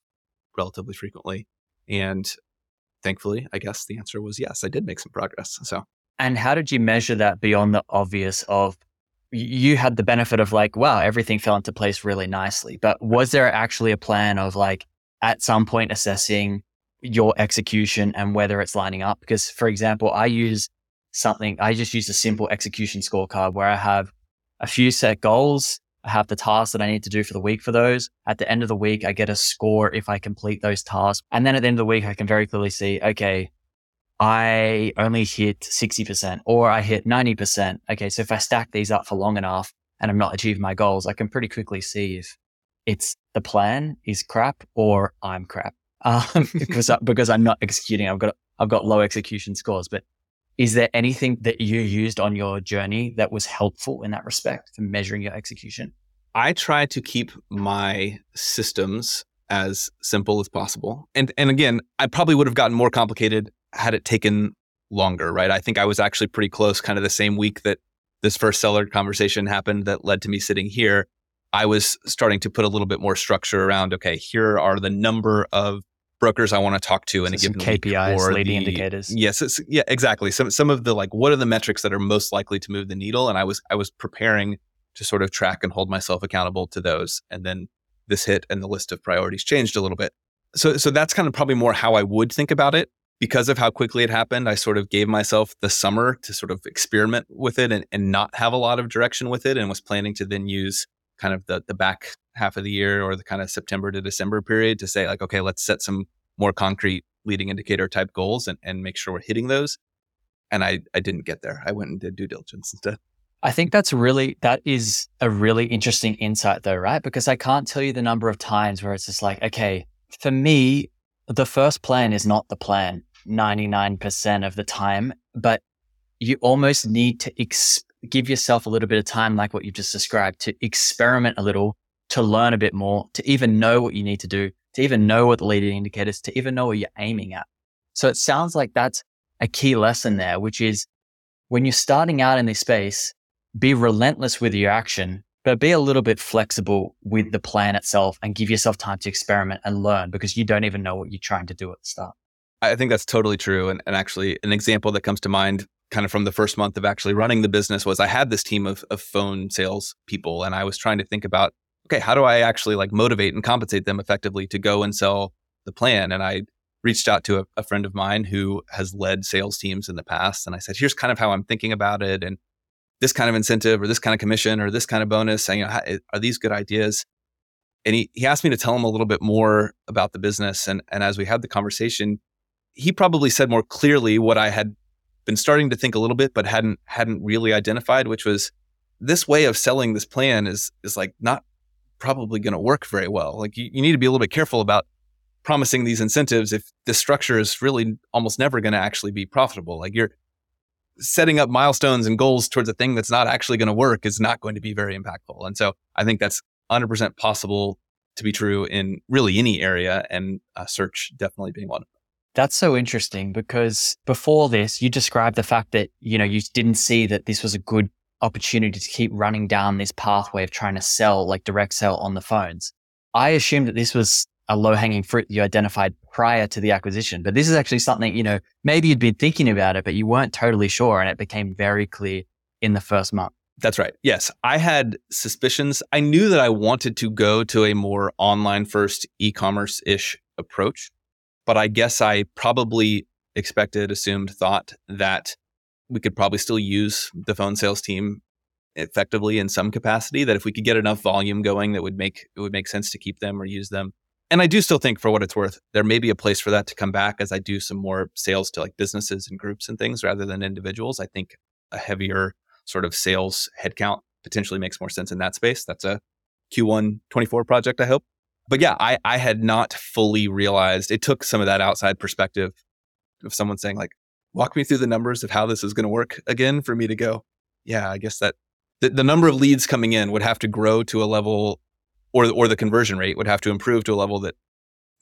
relatively frequently. And thankfully, I guess the answer was yes, I did make some progress. So, and how did you measure that beyond the obvious of you had the benefit of like, wow, everything fell into place really nicely. But was there actually a plan of like at some point assessing your execution and whether it's lining up. Because, for example, I use something, I just use a simple execution scorecard where I have a few set goals. I have the tasks that I need to do for the week for those. At the end of the week, I get a score if I complete those tasks. And then at the end of the week, I can very clearly see, okay, I only hit 60% or I hit 90%. Okay. So if I stack these up for long enough and I'm not achieving my goals, I can pretty quickly see if it's the plan is crap or I'm crap um, *laughs* because because I'm not executing. I've got I've got low execution scores. But is there anything that you used on your journey that was helpful in that respect for measuring your execution? I try to keep my systems as simple as possible. And and again, I probably would have gotten more complicated had it taken longer, right? I think I was actually pretty close kind of the same week that this first seller conversation happened that led to me sitting here. I was starting to put a little bit more structure around okay, here are the number of brokers I want to talk to in so a given KPIs, or leading the, indicators. Yes, yeah, exactly. Some some of the like what are the metrics that are most likely to move the needle, and I was I was preparing to sort of track and hold myself accountable to those, and then this hit and the list of priorities changed a little bit. So so that's kind of probably more how I would think about it. Because of how quickly it happened, I sort of gave myself the summer to sort of experiment with it and, and not have a lot of direction with it and was planning to then use kind of the the back half of the year or the kind of September to December period to say like, okay, let's set some more concrete leading indicator type goals and, and make sure we're hitting those. And I, I didn't get there. I went and did due diligence instead. I think that's really, that is a really interesting insight though, right? Because I can't tell you the number of times where it's just like, okay, for me, the first plan is not the plan 99% of the time, but you almost need to ex- give yourself a little bit of time, like what you've just described, to experiment a little, to learn a bit more, to even know what you need to do, to even know what the leading indicators, to even know what you're aiming at. So it sounds like that's a key lesson there, which is when you're starting out in this space, be relentless with your action, but be a little bit flexible with the plan itself and give yourself time to experiment and learn because you don't even know what you're trying to do at the start. I think that's totally true. And, and actually, an example that comes to mind kind of from the first month of actually running the business was I had this team of, of phone sales people and I was trying to think about, okay, how do I actually like motivate and compensate them effectively to go and sell the plan? And I reached out to a, a friend of mine who has led sales teams in the past. And I said, here's kind of how I'm thinking about it. And this kind of incentive or this kind of commission or this kind of bonus saying, you know, eh, are these good ideas? And he, he asked me to tell him a little bit more about the business. And, and as we had the conversation, he probably said more clearly what I had been starting to think a little bit, but hadn't hadn't really identified, which was this way of selling this plan is is like not probably going to work very well. Like you, you need to be a little bit careful about promising these incentives if this structure is really almost never going to actually be profitable. Like you're setting up milestones and goals towards a thing that's not actually going to work is not going to be very impactful. And so I think that's 100% possible to be true in really any area, and uh, search definitely being one. That's so interesting because before this, you described the fact that, you know, you didn't see that this was a good opportunity to keep running down this pathway of trying to sell, like direct sell on the phones. I assumed that this was a low hanging fruit you identified prior to the acquisition. But this is actually something, you know, maybe you'd been thinking about it, but you weren't totally sure. And it became very clear in the first month. That's right. Yes. I had suspicions. I knew that I wanted to go to a more online first e commerce ish approach, but I guess I probably expected, assumed, thought that we could probably still use the phone sales team effectively in some capacity that if we could get enough volume going that would make it would make sense to keep them or use them and I do still think, for what it's worth, there may be a place for that to come back as I do some more sales to like businesses and groups and things rather than individuals. I think a heavier sort of sales headcount potentially makes more sense in that space. That's a Q1 24 project, I hope. But yeah, I, I had not fully realized it took some of that outside perspective of someone saying, like, walk me through the numbers of how this is going to work again for me to go, yeah, I guess that the, the number of leads coming in would have to grow to a level or or the conversion rate would have to improve to a level that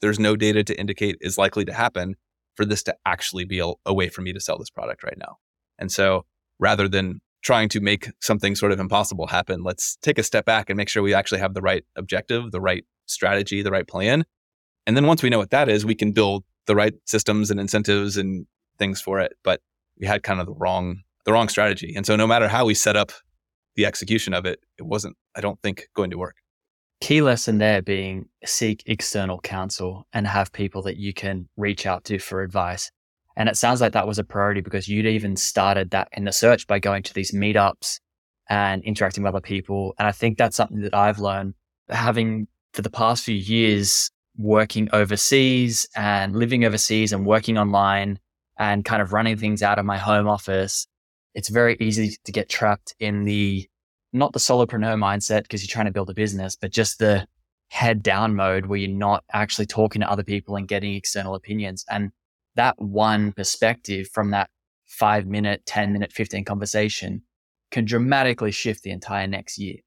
there's no data to indicate is likely to happen for this to actually be a, a way for me to sell this product right now. And so rather than trying to make something sort of impossible happen, let's take a step back and make sure we actually have the right objective, the right strategy, the right plan. And then once we know what that is, we can build the right systems and incentives and things for it. But we had kind of the wrong the wrong strategy. And so no matter how we set up the execution of it, it wasn't, I don't think, going to work key lesson there being seek external counsel and have people that you can reach out to for advice. And it sounds like that was a priority because you'd even started that in the search by going to these meetups and interacting with other people. And I think that's something that I've learned having for the past few years working overseas and living overseas and working online and kind of running things out of my home office. It's very easy to get trapped in the not the solopreneur mindset because you're trying to build a business, but just the head down mode where you're not actually talking to other people and getting external opinions. And that one perspective from that five minute, 10 minute, 15 conversation can dramatically shift the entire next year.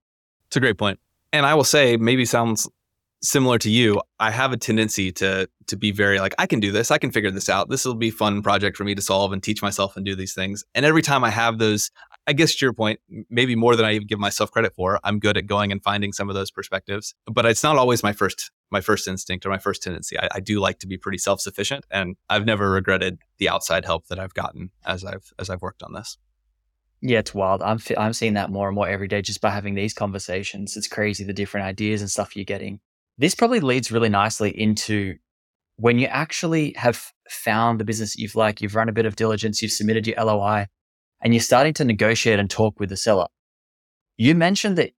It's a great point. And I will say, maybe sounds similar to you, I have a tendency to to be very like I can do this, I can figure this out. This will be fun project for me to solve and teach myself and do these things. And every time I have those, I guess to your point, maybe more than I even give myself credit for, I'm good at going and finding some of those perspectives. But it's not always my first my first instinct or my first tendency. I, I do like to be pretty self sufficient, and I've never regretted the outside help that I've gotten as I've as I've worked on this. Yeah, it's wild. I'm I'm seeing that more and more every day just by having these conversations. It's crazy the different ideas and stuff you're getting. This probably leads really nicely into when you actually have found the business that you've like, you've run a bit of diligence, you've submitted your LOI, and you're starting to negotiate and talk with the seller. You mentioned that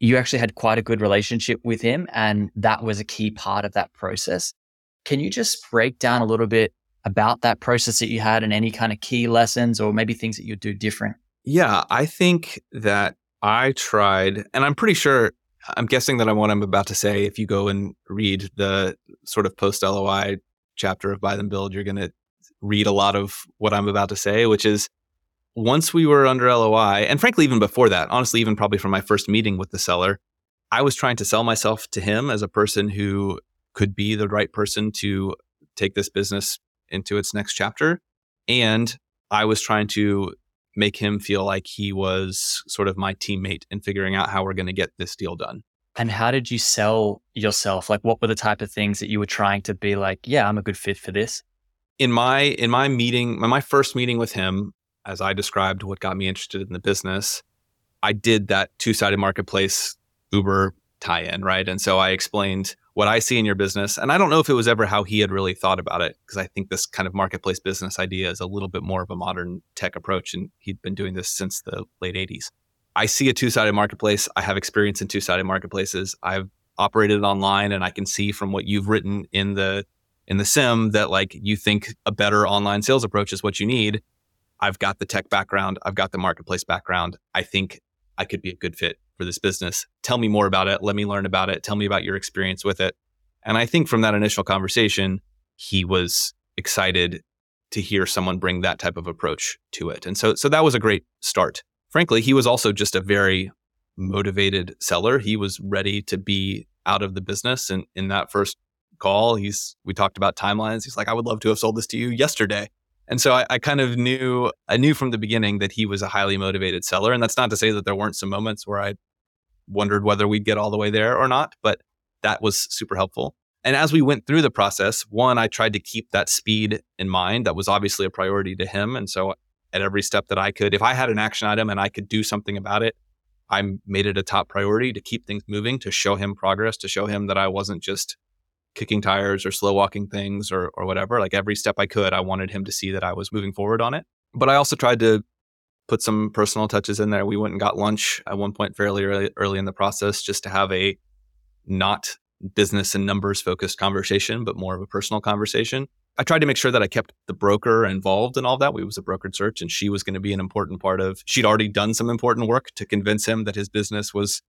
you actually had quite a good relationship with him, and that was a key part of that process. Can you just break down a little bit about that process that you had and any kind of key lessons or maybe things that you would do different? Yeah, I think that I tried, and I'm pretty sure I'm guessing that what I'm about to say, if you go and read the sort of post LOI chapter of Buy Then Build, you're going to read a lot of what I'm about to say, which is once we were under LOI, and frankly, even before that, honestly, even probably from my first meeting with the seller, I was trying to sell myself to him as a person who could be the right person to take this business into its next chapter. And I was trying to make him feel like he was sort of my teammate in figuring out how we're going to get this deal done. And how did you sell yourself? Like what were the type of things that you were trying to be like, yeah, I'm a good fit for this? In my in my meeting, my first meeting with him, as I described what got me interested in the business, I did that two-sided marketplace Uber tie-in, right? And so I explained what I see in your business. And I don't know if it was ever how he had really thought about it, because I think this kind of marketplace business idea is a little bit more of a modern tech approach. And he'd been doing this since the late 80s. I see a two sided marketplace. I have experience in two sided marketplaces. I've operated online and I can see from what you've written in the in the CIM that like you think a better online sales approach is what you need. I've got the tech background, I've got the marketplace background. I think I could be a good fit for this business. Tell me more about it. Let me learn about it. Tell me about your experience with it. And I think from that initial conversation, he was excited to hear someone bring that type of approach to it. And so so that was a great start. Frankly, he was also just a very motivated seller. He was ready to be out of the business and in that first call, he's we talked about timelines. He's like, I would love to have sold this to you yesterday. And so I, I, kind of knew I knew from the beginning that he was a highly motivated seller. And that's not to say that there weren't some moments where I wondered whether we'd get all the way there or not, but that was super helpful. And as we went through the process, one, I tried to keep that speed in mind. That was obviously a priority to him. And so at every step that I could, if I had an action item and I could do something about it, I made it a top priority to keep things moving, to show him progress, to show him that I wasn't just kicking tires or slow walking things or, or whatever. Like every step I could, I wanted him to see that I was moving forward on it. But I also tried to put some personal touches in there. We went and got lunch at one point fairly early, early in the process just to have a not business and numbers focused conversation, but more of a personal conversation. I tried to make sure that I kept the broker involved in all that. We was a brokered search and she was going to be an important part of she'd already done some important work to convince him that his business was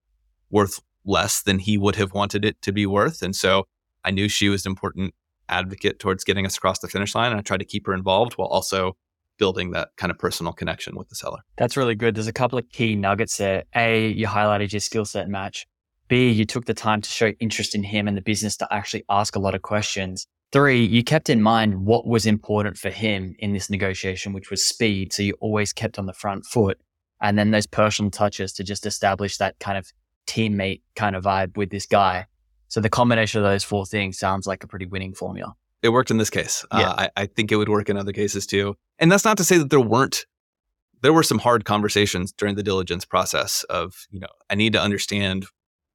worth less than he would have wanted it to be worth. And so I knew she was an important advocate towards getting us across the finish line. And I tried to keep her involved while also building that kind of personal connection with the seller. That's really good. There's a couple of key nuggets there. A, you highlighted your skill set match. B, you took the time to show interest in him and the business to actually ask a lot of questions. Three, you kept in mind what was important for him in this negotiation, which was speed. So you always kept on the front foot. And then those personal touches to just establish that kind of teammate kind of vibe with this guy. So the combination of those four things sounds like a pretty winning formula. It worked in this case. Yeah. Uh, I, I think it would work in other cases too. And that's not to say that there weren't there were some hard conversations during the diligence process of, you know, I need to understand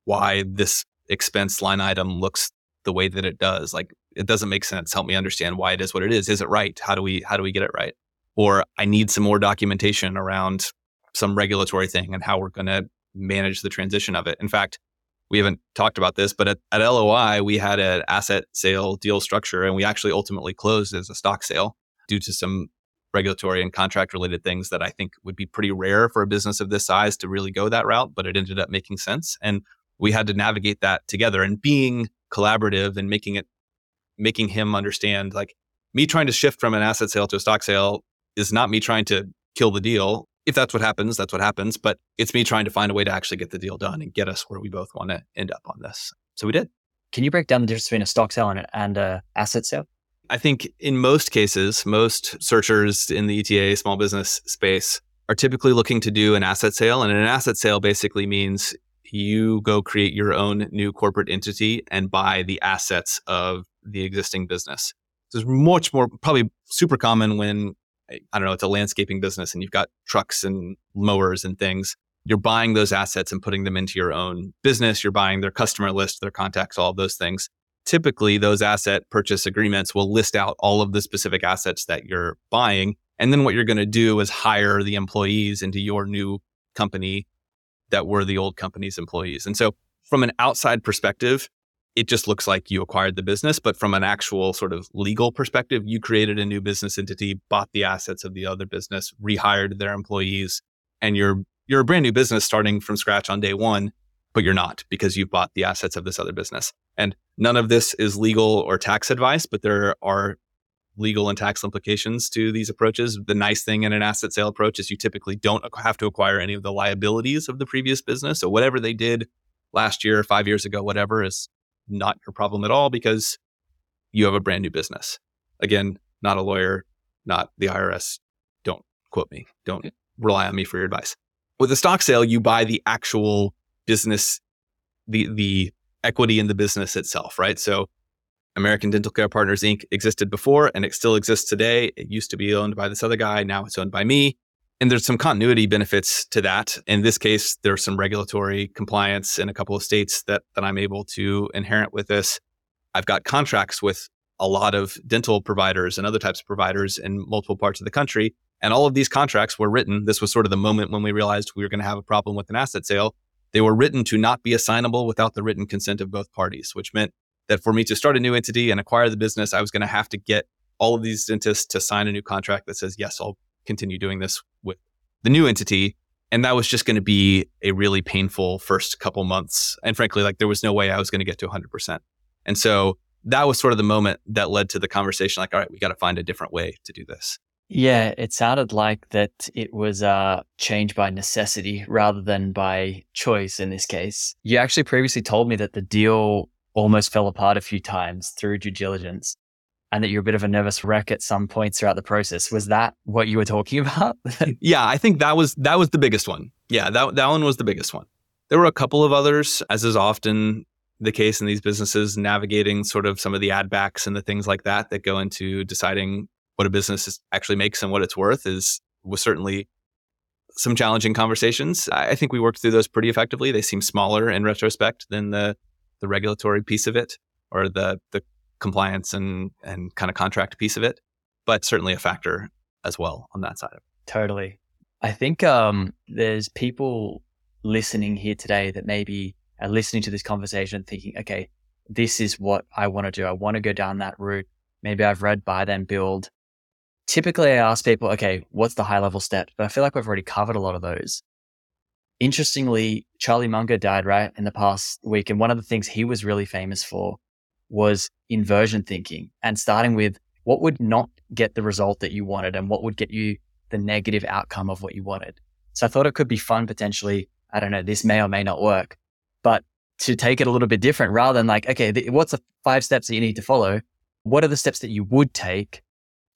why this expense line item looks the way that it does. Like it doesn't make sense. Help me understand why it is what it is. Is it right? How do we how do we get it right? Or I need some more documentation around some regulatory thing and how we're going to manage the transition of it. In fact, we haven't talked about this, but at, at LOI, we had an asset sale deal structure and we actually ultimately closed as a stock sale due to some regulatory and contract related things that I think would be pretty rare for a business of this size to really go that route, but it ended up making sense. And we had to navigate that together and being collaborative and making it, making him understand like me trying to shift from an asset sale to a stock sale is not me trying to kill the deal if that's what happens, that's what happens. But it's me trying to find a way to actually get the deal done and get us where we both want to end up on this. So we did. Can you break down the difference between a stock sale and an asset sale? I think in most cases, most searchers in the ETA small business space are typically looking to do an asset sale. And an asset sale basically means you go create your own new corporate entity and buy the assets of the existing business. So it's much more probably super common when I don't know, it's a landscaping business and you've got trucks and mowers and things. You're buying those assets and putting them into your own business. You're buying their customer list, their contacts, all those things. Typically, those asset purchase agreements will list out all of the specific assets that you're buying. And then what you're going to do is hire the employees into your new company that were the old company's employees. And so, from an outside perspective, it just looks like you acquired the business. But from an actual sort of legal perspective, you created a new business entity, bought the assets of the other business, rehired their employees, and you're you're a brand new business starting from scratch on day one. but you're not because you've bought the assets of this other business. And none of this is legal or tax advice, but there are legal and tax implications to these approaches. The nice thing in an asset sale approach is you typically don't have to acquire any of the liabilities of the previous business. So whatever they did last year, five years ago, whatever is not your problem at all because you have a brand new business. Again, not a lawyer, not the IRS. Don't quote me. Don't rely on me for your advice. With a stock sale, you buy the actual business, the the equity in the business itself, right? So American Dental Care Partners Inc. existed before and it still exists today. It used to be owned by this other guy. Now it's owned by me. And there's some continuity benefits to that. In this case, there's some regulatory compliance in a couple of states that, that I'm able to inherit with this. I've got contracts with a lot of dental providers and other types of providers in multiple parts of the country. And all of these contracts were written. This was sort of the moment when we realized we were going to have a problem with an asset sale. They were written to not be assignable without the written consent of both parties, which meant that for me to start a new entity and acquire the business, I was going to have to get all of these dentists to sign a new contract that says, yes, I'll continue doing this with the new entity. And that was just going to be a really painful first couple months. And frankly, like there was no way I was going to get to 100%. And so that was sort of the moment that led to the conversation like, all right, we got to find a different way to do this. Yeah, it sounded like that it was uh, changed by necessity rather than by choice in this case. You actually previously told me that the deal almost fell apart a few times through due diligence and that you're a bit of a nervous wreck at some points throughout the process. Was that what you were talking *laughs* about? yeah, I think that was that was the biggest one. Yeah, that that one was the biggest one. There were a couple of others, as is often the case in these businesses, navigating sort of some of the ad backs and the things like that that go into deciding what a business actually makes and what it's worth is was certainly some challenging conversations. I think we worked through those pretty effectively. They seem smaller in retrospect than the the regulatory piece of it or the the compliance and and kind of contract piece of it, but certainly a factor as well on that side of it. Totally. I think um, there's people listening here today that maybe are listening to this conversation thinking, okay, this is what I want to do. I want to go down that route. Maybe I've read buy then build. Typically I ask people, okay, what's the high level step? But I feel like we've already covered a lot of those interestingly, Charlie Munger died right in the past week. And one of the things he was really famous for was inversion thinking and starting with what would not get the result that you wanted and what would get you the negative outcome of what you wanted. So I thought it could be fun potentially. I don't know, this may or may not work, but to take it a little bit different rather than like, okay, what's the five steps that you need to follow? What are the steps that you would take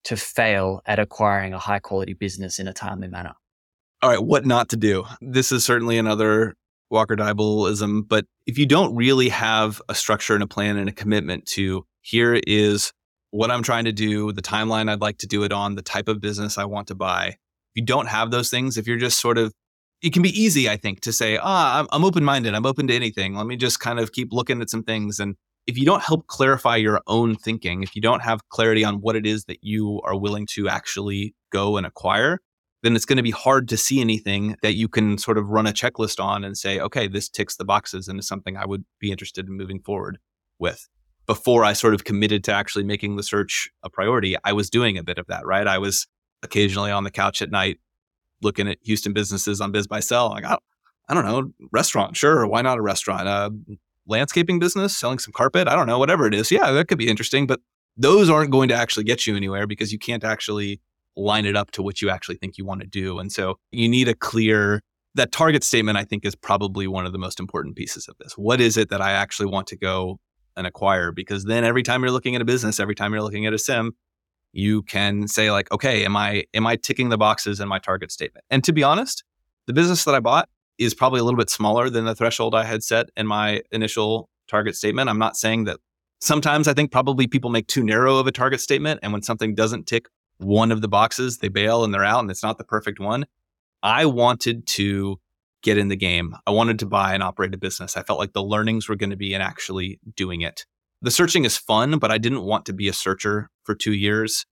to fail at acquiring a high quality business in a timely manner? all right, what not to do. This is certainly another Walker Deibelism, but if you don't really have a structure and a plan and a commitment to here is what I'm trying to do, the timeline I'd like to do it on, the type of business I want to buy. If you don't have those things, if you're just sort of, it can be easy, I think, to say, ah, I'm, I'm open minded. I'm open to anything. Let me just kind of keep looking at some things. And if you don't help clarify your own thinking, if you don't have clarity on what it is that you are willing to actually go and acquire, then it's going to be hard to see anything that you can sort of run a checklist on and say, okay, this ticks the boxes and is something I would be interested in moving forward with. Before I sort of committed to actually making the search a priority, I was doing a bit of that, right? I was occasionally on the couch at night looking at Houston businesses on BizBuySell. Like, I, I don't know, restaurant, sure. Why not a restaurant? Uh, landscaping business, selling some carpet. I don't know, whatever it is. Yeah, that could be interesting. But those aren't going to actually get you anywhere because you can't actually line it up to what you actually think you want to do. And so you need a clear that target statement I think is probably one of the most important pieces of this. What is it that I actually want to go and acquire because then every time you're looking at a business, every time you're looking at a CIM, you can say like, okay, am I am I ticking the boxes in my target statement? And to be honest, the business that I bought is probably a little bit smaller than the threshold I had set in my initial target statement. I'm not saying that sometimes I think probably people make too narrow of a target statement and when something doesn't tick one of the boxes, they bail and they're out and it's not the perfect one. I wanted to get in the game. I wanted to buy and operate a business. I felt like the learnings were going to be in actually doing it. The searching is fun, but I didn't want to be a searcher for two years.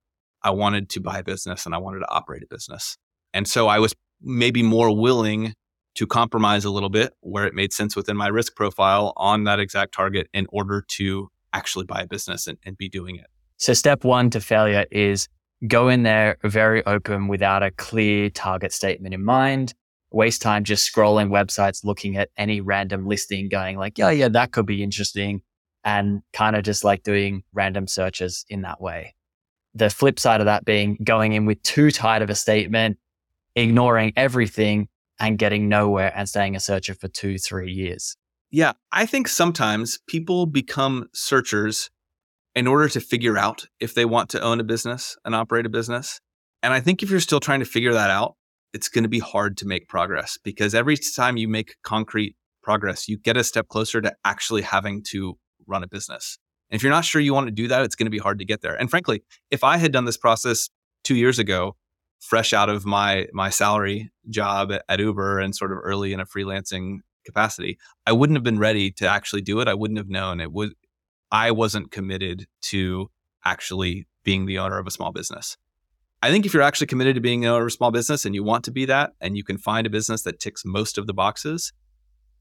I wanted to buy a business and I wanted to operate a business. And so I was maybe more willing to compromise a little bit where it made sense within my risk profile on that exact target in order to actually buy a business and, and be doing it. So, step one to failure is go in there very open without a clear target statement in mind. waste time just scrolling websites, looking at any random listing, going like, yeah, yeah, that could be interesting. And kind of just like doing random searches in that way. The flip side of that being going in with too tight of a statement, ignoring everything and getting nowhere and staying a searcher for two, three years. Yeah. I think sometimes people become searchers in order to figure out if they want to own a business and operate a business. And I think if you're still trying to figure that out, it's going to be hard to make progress because every time you make concrete progress, you get a step closer to actually having to run a business. And if you're not sure you want to do that, it's going to be hard to get there. And frankly, if I had done this process two years ago, fresh out of my my salary job at, Uber and sort of early in a freelancing capacity, I wouldn't have been ready to actually do it. I wouldn't have known it would. I wasn't committed to actually being the owner of a small business. I think if you're actually committed to being an owner of a small business and you want to be that, and you can find a business that ticks most of the boxes,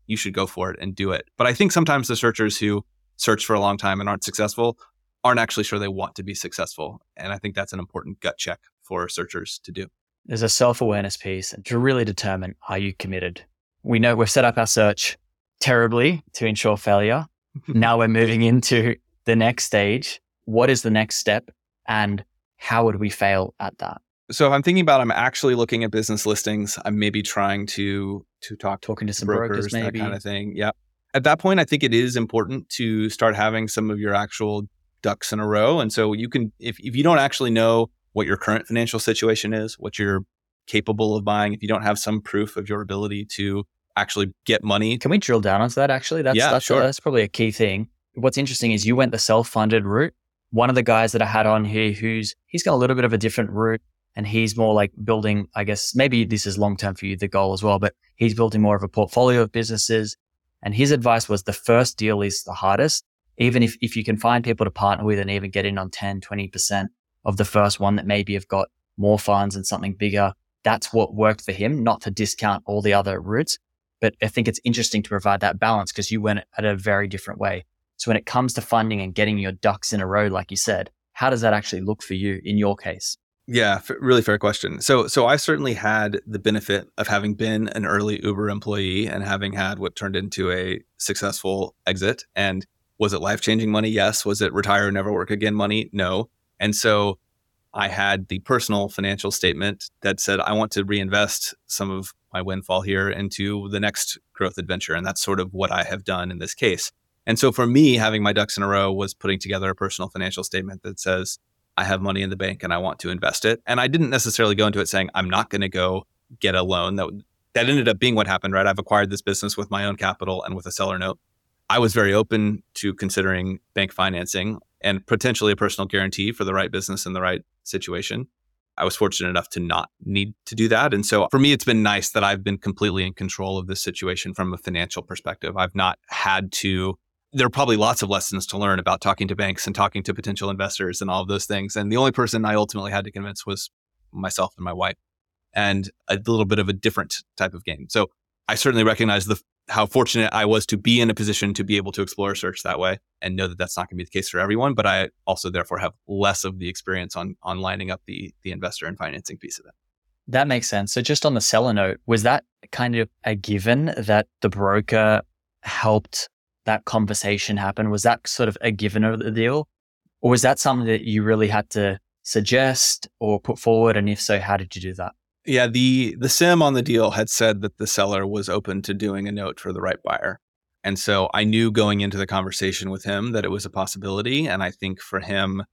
you should go for it and do it. But I think sometimes the searchers who search for a long time and aren't successful aren't actually sure they want to be successful. And I think that's an important gut check for searchers to do. There's a self awareness piece to really determine are you committed? We know we've set up our search terribly to ensure failure. *laughs* now we're moving into the next stage. What is the next step? And how would we fail at that? So if I'm thinking about I'm actually looking at business listings, I'm maybe trying to to talk talking to some brokers, brokers, maybe that kind of thing. Yeah. At that point, I think it is important to start having some of your actual ducks in a row. And so you can if if you don't actually know what your current financial situation is, what you're capable of buying, if you don't have some proof of your ability to actually get money. Can we drill down onto that actually? That's Yeah, that's, sure. that's probably a key thing. What's interesting is you went the self-funded route. One of the guys that I had on here who's he's got a little bit of a different route and he's more like building, I guess maybe this is long term for you, the goal as well, but he's building more of a portfolio of businesses. And his advice was the first deal is the hardest. Even if, if you can find people to partner with and even get in on 10, 20% of the first one that maybe have got more funds and something bigger, that's what worked for him, not to discount all the other routes. But I think it's interesting to provide that balance because you went at a very different way. So when it comes to funding and getting your ducks in a row, like you said, how does that actually look for you in your case? Yeah, really fair question. So, so I certainly had the benefit of having been an early Uber employee and having had what turned into a successful exit. And was it life changing money? Yes. Was it retire never work again money? No. And so I had the personal financial statement that said, I want to reinvest some of my windfall here into the next growth adventure. And that's sort of what I have done in this case. And so for me, having my ducks in a row was putting together a personal financial statement that says, I have money in the bank and I want to invest it. And I didn't necessarily go into it saying, I'm not going to go get a loan. That, that ended up being what happened, right? I've acquired this business with my own capital and with a seller note. I was very open to considering bank financing and potentially a personal guarantee for the right business in the right situation. I was fortunate enough to not need to do that. And so for me, it's been nice that I've been completely in control of this situation from a financial perspective. I've not had to there are probably lots of lessons to learn about talking to banks and talking to potential investors and all of those things. And the only person I ultimately had to convince was myself and my wife, and a little bit of a different type of game. So I certainly recognize the how fortunate I was to be in a position to be able to explore search that way, and know that that's not going to be the case for everyone. But I also therefore have less of the experience on on lining up the the investor and financing piece of it. That makes sense. So just on the seller note, was that kind of a given that the broker helped that conversation happen? Was that sort of a given of the deal? Or was that something that you really had to suggest or put forward? And if so, how did you do that? Yeah, the the CIM on the deal had said that the seller was open to doing a note for the right buyer. And so I knew going into the conversation with him that it was a possibility. And I think for him,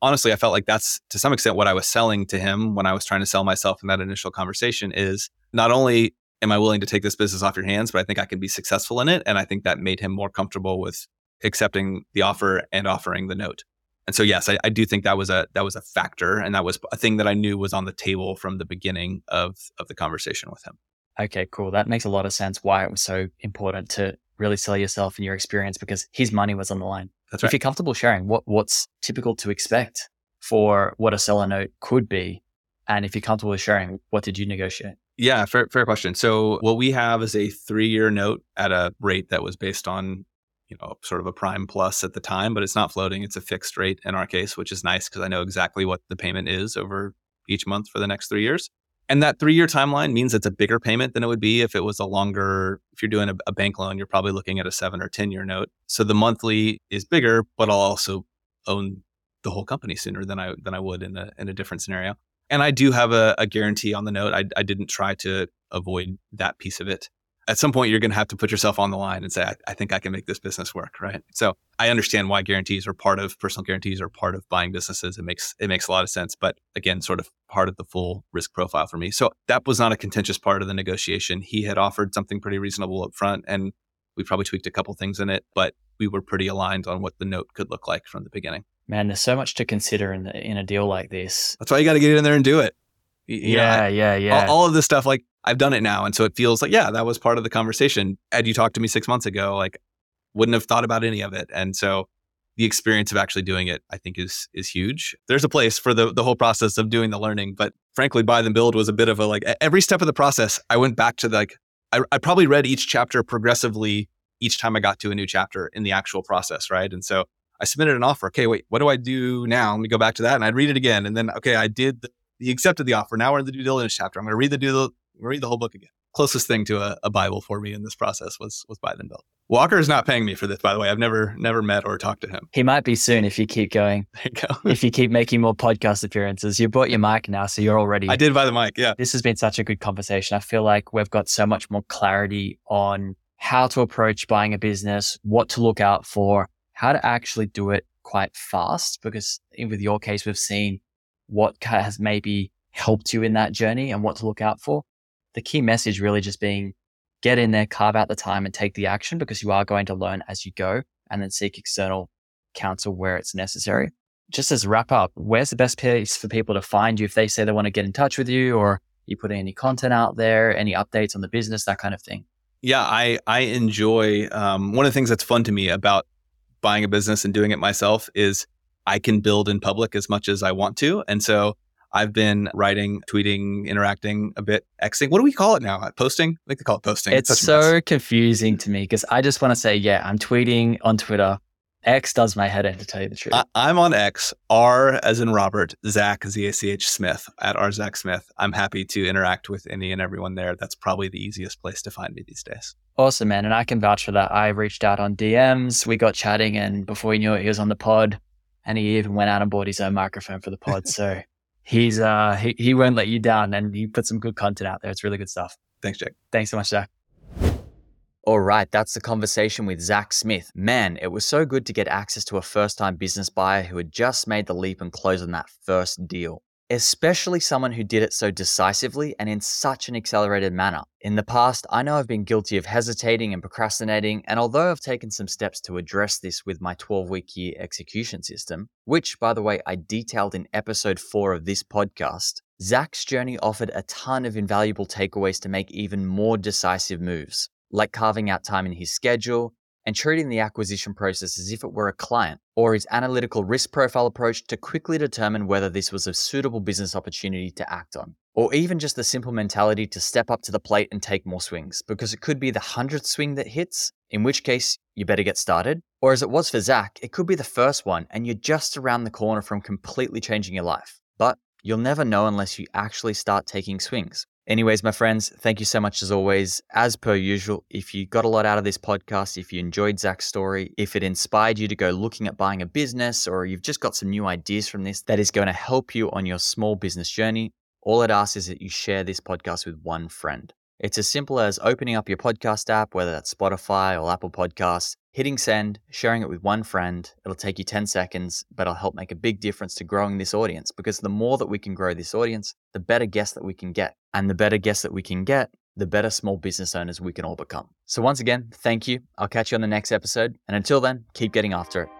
honestly, I felt like that's to some extent what I was selling to him when I was trying to sell myself in that initial conversation is not only am I willing to take this business off your hands, but I think I can be successful in it. And I think that made him more comfortable with accepting the offer and offering the note. And so yes, I, I do think that was a that was a factor, and that was a thing that I knew was on the table from the beginning of of the conversation with him. Okay, cool. That makes a lot of sense why it was so important to really sell yourself and your experience because his money was on the line. That's If you're comfortable sharing what what's typical to expect for what a seller note could be, and if you're comfortable with sharing, what did you negotiate? Yeah, fair, fair question. So what we have is a three-year note at a rate that was based on, you know, sort of a prime plus at the time, but it's not floating. It's a fixed rate in our case, which is nice because I know exactly what the payment is over each month for the next three years. And that three year timeline means it's a bigger payment than it would be if it was a longer, if you're doing a, a bank loan, you're probably looking at a seven or 10 year note. So the monthly is bigger, but I'll also own the whole company sooner than I, than I would in a, in a different scenario. And I do have a, a guarantee on the note. I, I didn't try to avoid that piece of it at some point you're going to have to put yourself on the line and say I, I, think i can make this business work right? So i understand why guarantees are part of personal guarantees are part of buying businesses. It makes it makes a lot of sense but again sort of part of the full risk profile for me. So that was not a contentious part of the negotiation. He had offered something pretty reasonable up front and we probably tweaked a couple things in it but we were pretty aligned on what the note could look like from the beginning. Man there's so much to consider in, the, in a deal like this. That's why you got to get in there and do it. You yeah, know, yeah, yeah. All, all, of this stuff, like I've done it now, and so it feels like yeah, that was part of the conversation. Had you talked to me six months ago, like wouldn't have thought about any of it, and so the experience of actually doing it, I think, is is huge. There's a place for the the whole process of doing the learning, but frankly, buy then build was a bit of a like every step of the process. I went back to like I, I probably read each chapter progressively each time I got to a new chapter in the actual process, right? And so I submitted an offer. Okay, wait, what do I do now? Let me go back to that, and I'd read it again, and then okay, I did the he accepted the offer. Now we're in the due diligence chapter. I'm going to read the due, read the whole book again. Closest thing to a, a, Bible for me in this process was was build. Walker is not paying me for this, by the way. I've never never met or talked to him. He might be soon if you keep going. *laughs* There you go. if you keep making more podcast appearances, you bought your mic now, so you're already. I did buy the mic. Yeah. This has been such a good conversation. I feel like we've got so much more clarity on how to approach buying a business, what to look out for, how to actually do it quite fast. Because with your case, we've seen what has maybe helped you in that journey and what to look out for. The key message really just being get in there, carve out the time and take the action because you are going to learn as you go and then seek external counsel where it's necessary. Just as wrap up, where's the best place for people to find you if they say they want to get in touch with you or you putting any content out there, any updates on the business, that kind of thing? Yeah, I, I enjoy, um, one of the things that's fun to me about buying a business and doing it myself is I can build in public as much as I want to. And so I've been writing, tweeting, interacting a bit, Xing. What do we call it now? Posting? I think they call it posting. It's, it's so confusing to me because I just want to say, yeah, I'm tweeting on Twitter. X does my head in, to tell you the truth. I, am on X, R as in Robert, Zach, Z A C H Smith, at R Zach Smith. I'm happy to interact with any and everyone there. That's probably the easiest place to find me these days. Awesome, man. And I can vouch for that. I reached out on DMs. We got chatting, and before we knew it, he was on the pod. And he even went out and bought his own microphone for the pod. *laughs* So he's uh he, he won't let you down and he put some good content out there. It's really good stuff. Thanks, Jake. Thanks so much, Zach. All right, that's the conversation with Zach Smith. Man, it was so good to get access to a first time business buyer who had just made the leap and closed on that first deal especially someone who did it so decisively and in such an accelerated manner. In the past, I know I've been guilty of hesitating and procrastinating, and although I've taken some steps to address this with my 12 week year execution system, which, by the way, I detailed in episode 4 of this podcast, Zach's journey offered a ton of invaluable takeaways to make even more decisive moves, like carving out time in his schedule, and treating the acquisition process as if it were a client, or his analytical risk profile approach to quickly determine whether this was a suitable business opportunity to act on. Or even just the simple mentality to step up to the plate and take more swings, because it could be the hundredth swing that hits, in which case you better get started. Or as it was for Zach, it could be the first one and you're just around the corner from completely changing your life. But you'll never know unless you actually start taking swings. Anyways, my friends, thank you so much as always. As per usual, if you got a lot out of this podcast, if you enjoyed Zach's story, if it inspired you to go looking at buying a business, or you've just got some new ideas from this that is going to help you on your small business journey, all it asks is that you share this podcast with one friend. It's as simple as opening up your podcast app, whether that's Spotify or Apple Podcasts, hitting send, sharing it with one friend. It'll take you 10 seconds, but it'll help make a big difference to growing this audience because the more that we can grow this audience, the better guests that we can get. And the better guests that we can get, the better small business owners we can all become. So, once again, thank you. I'll catch you on the next episode. And until then, keep getting after it.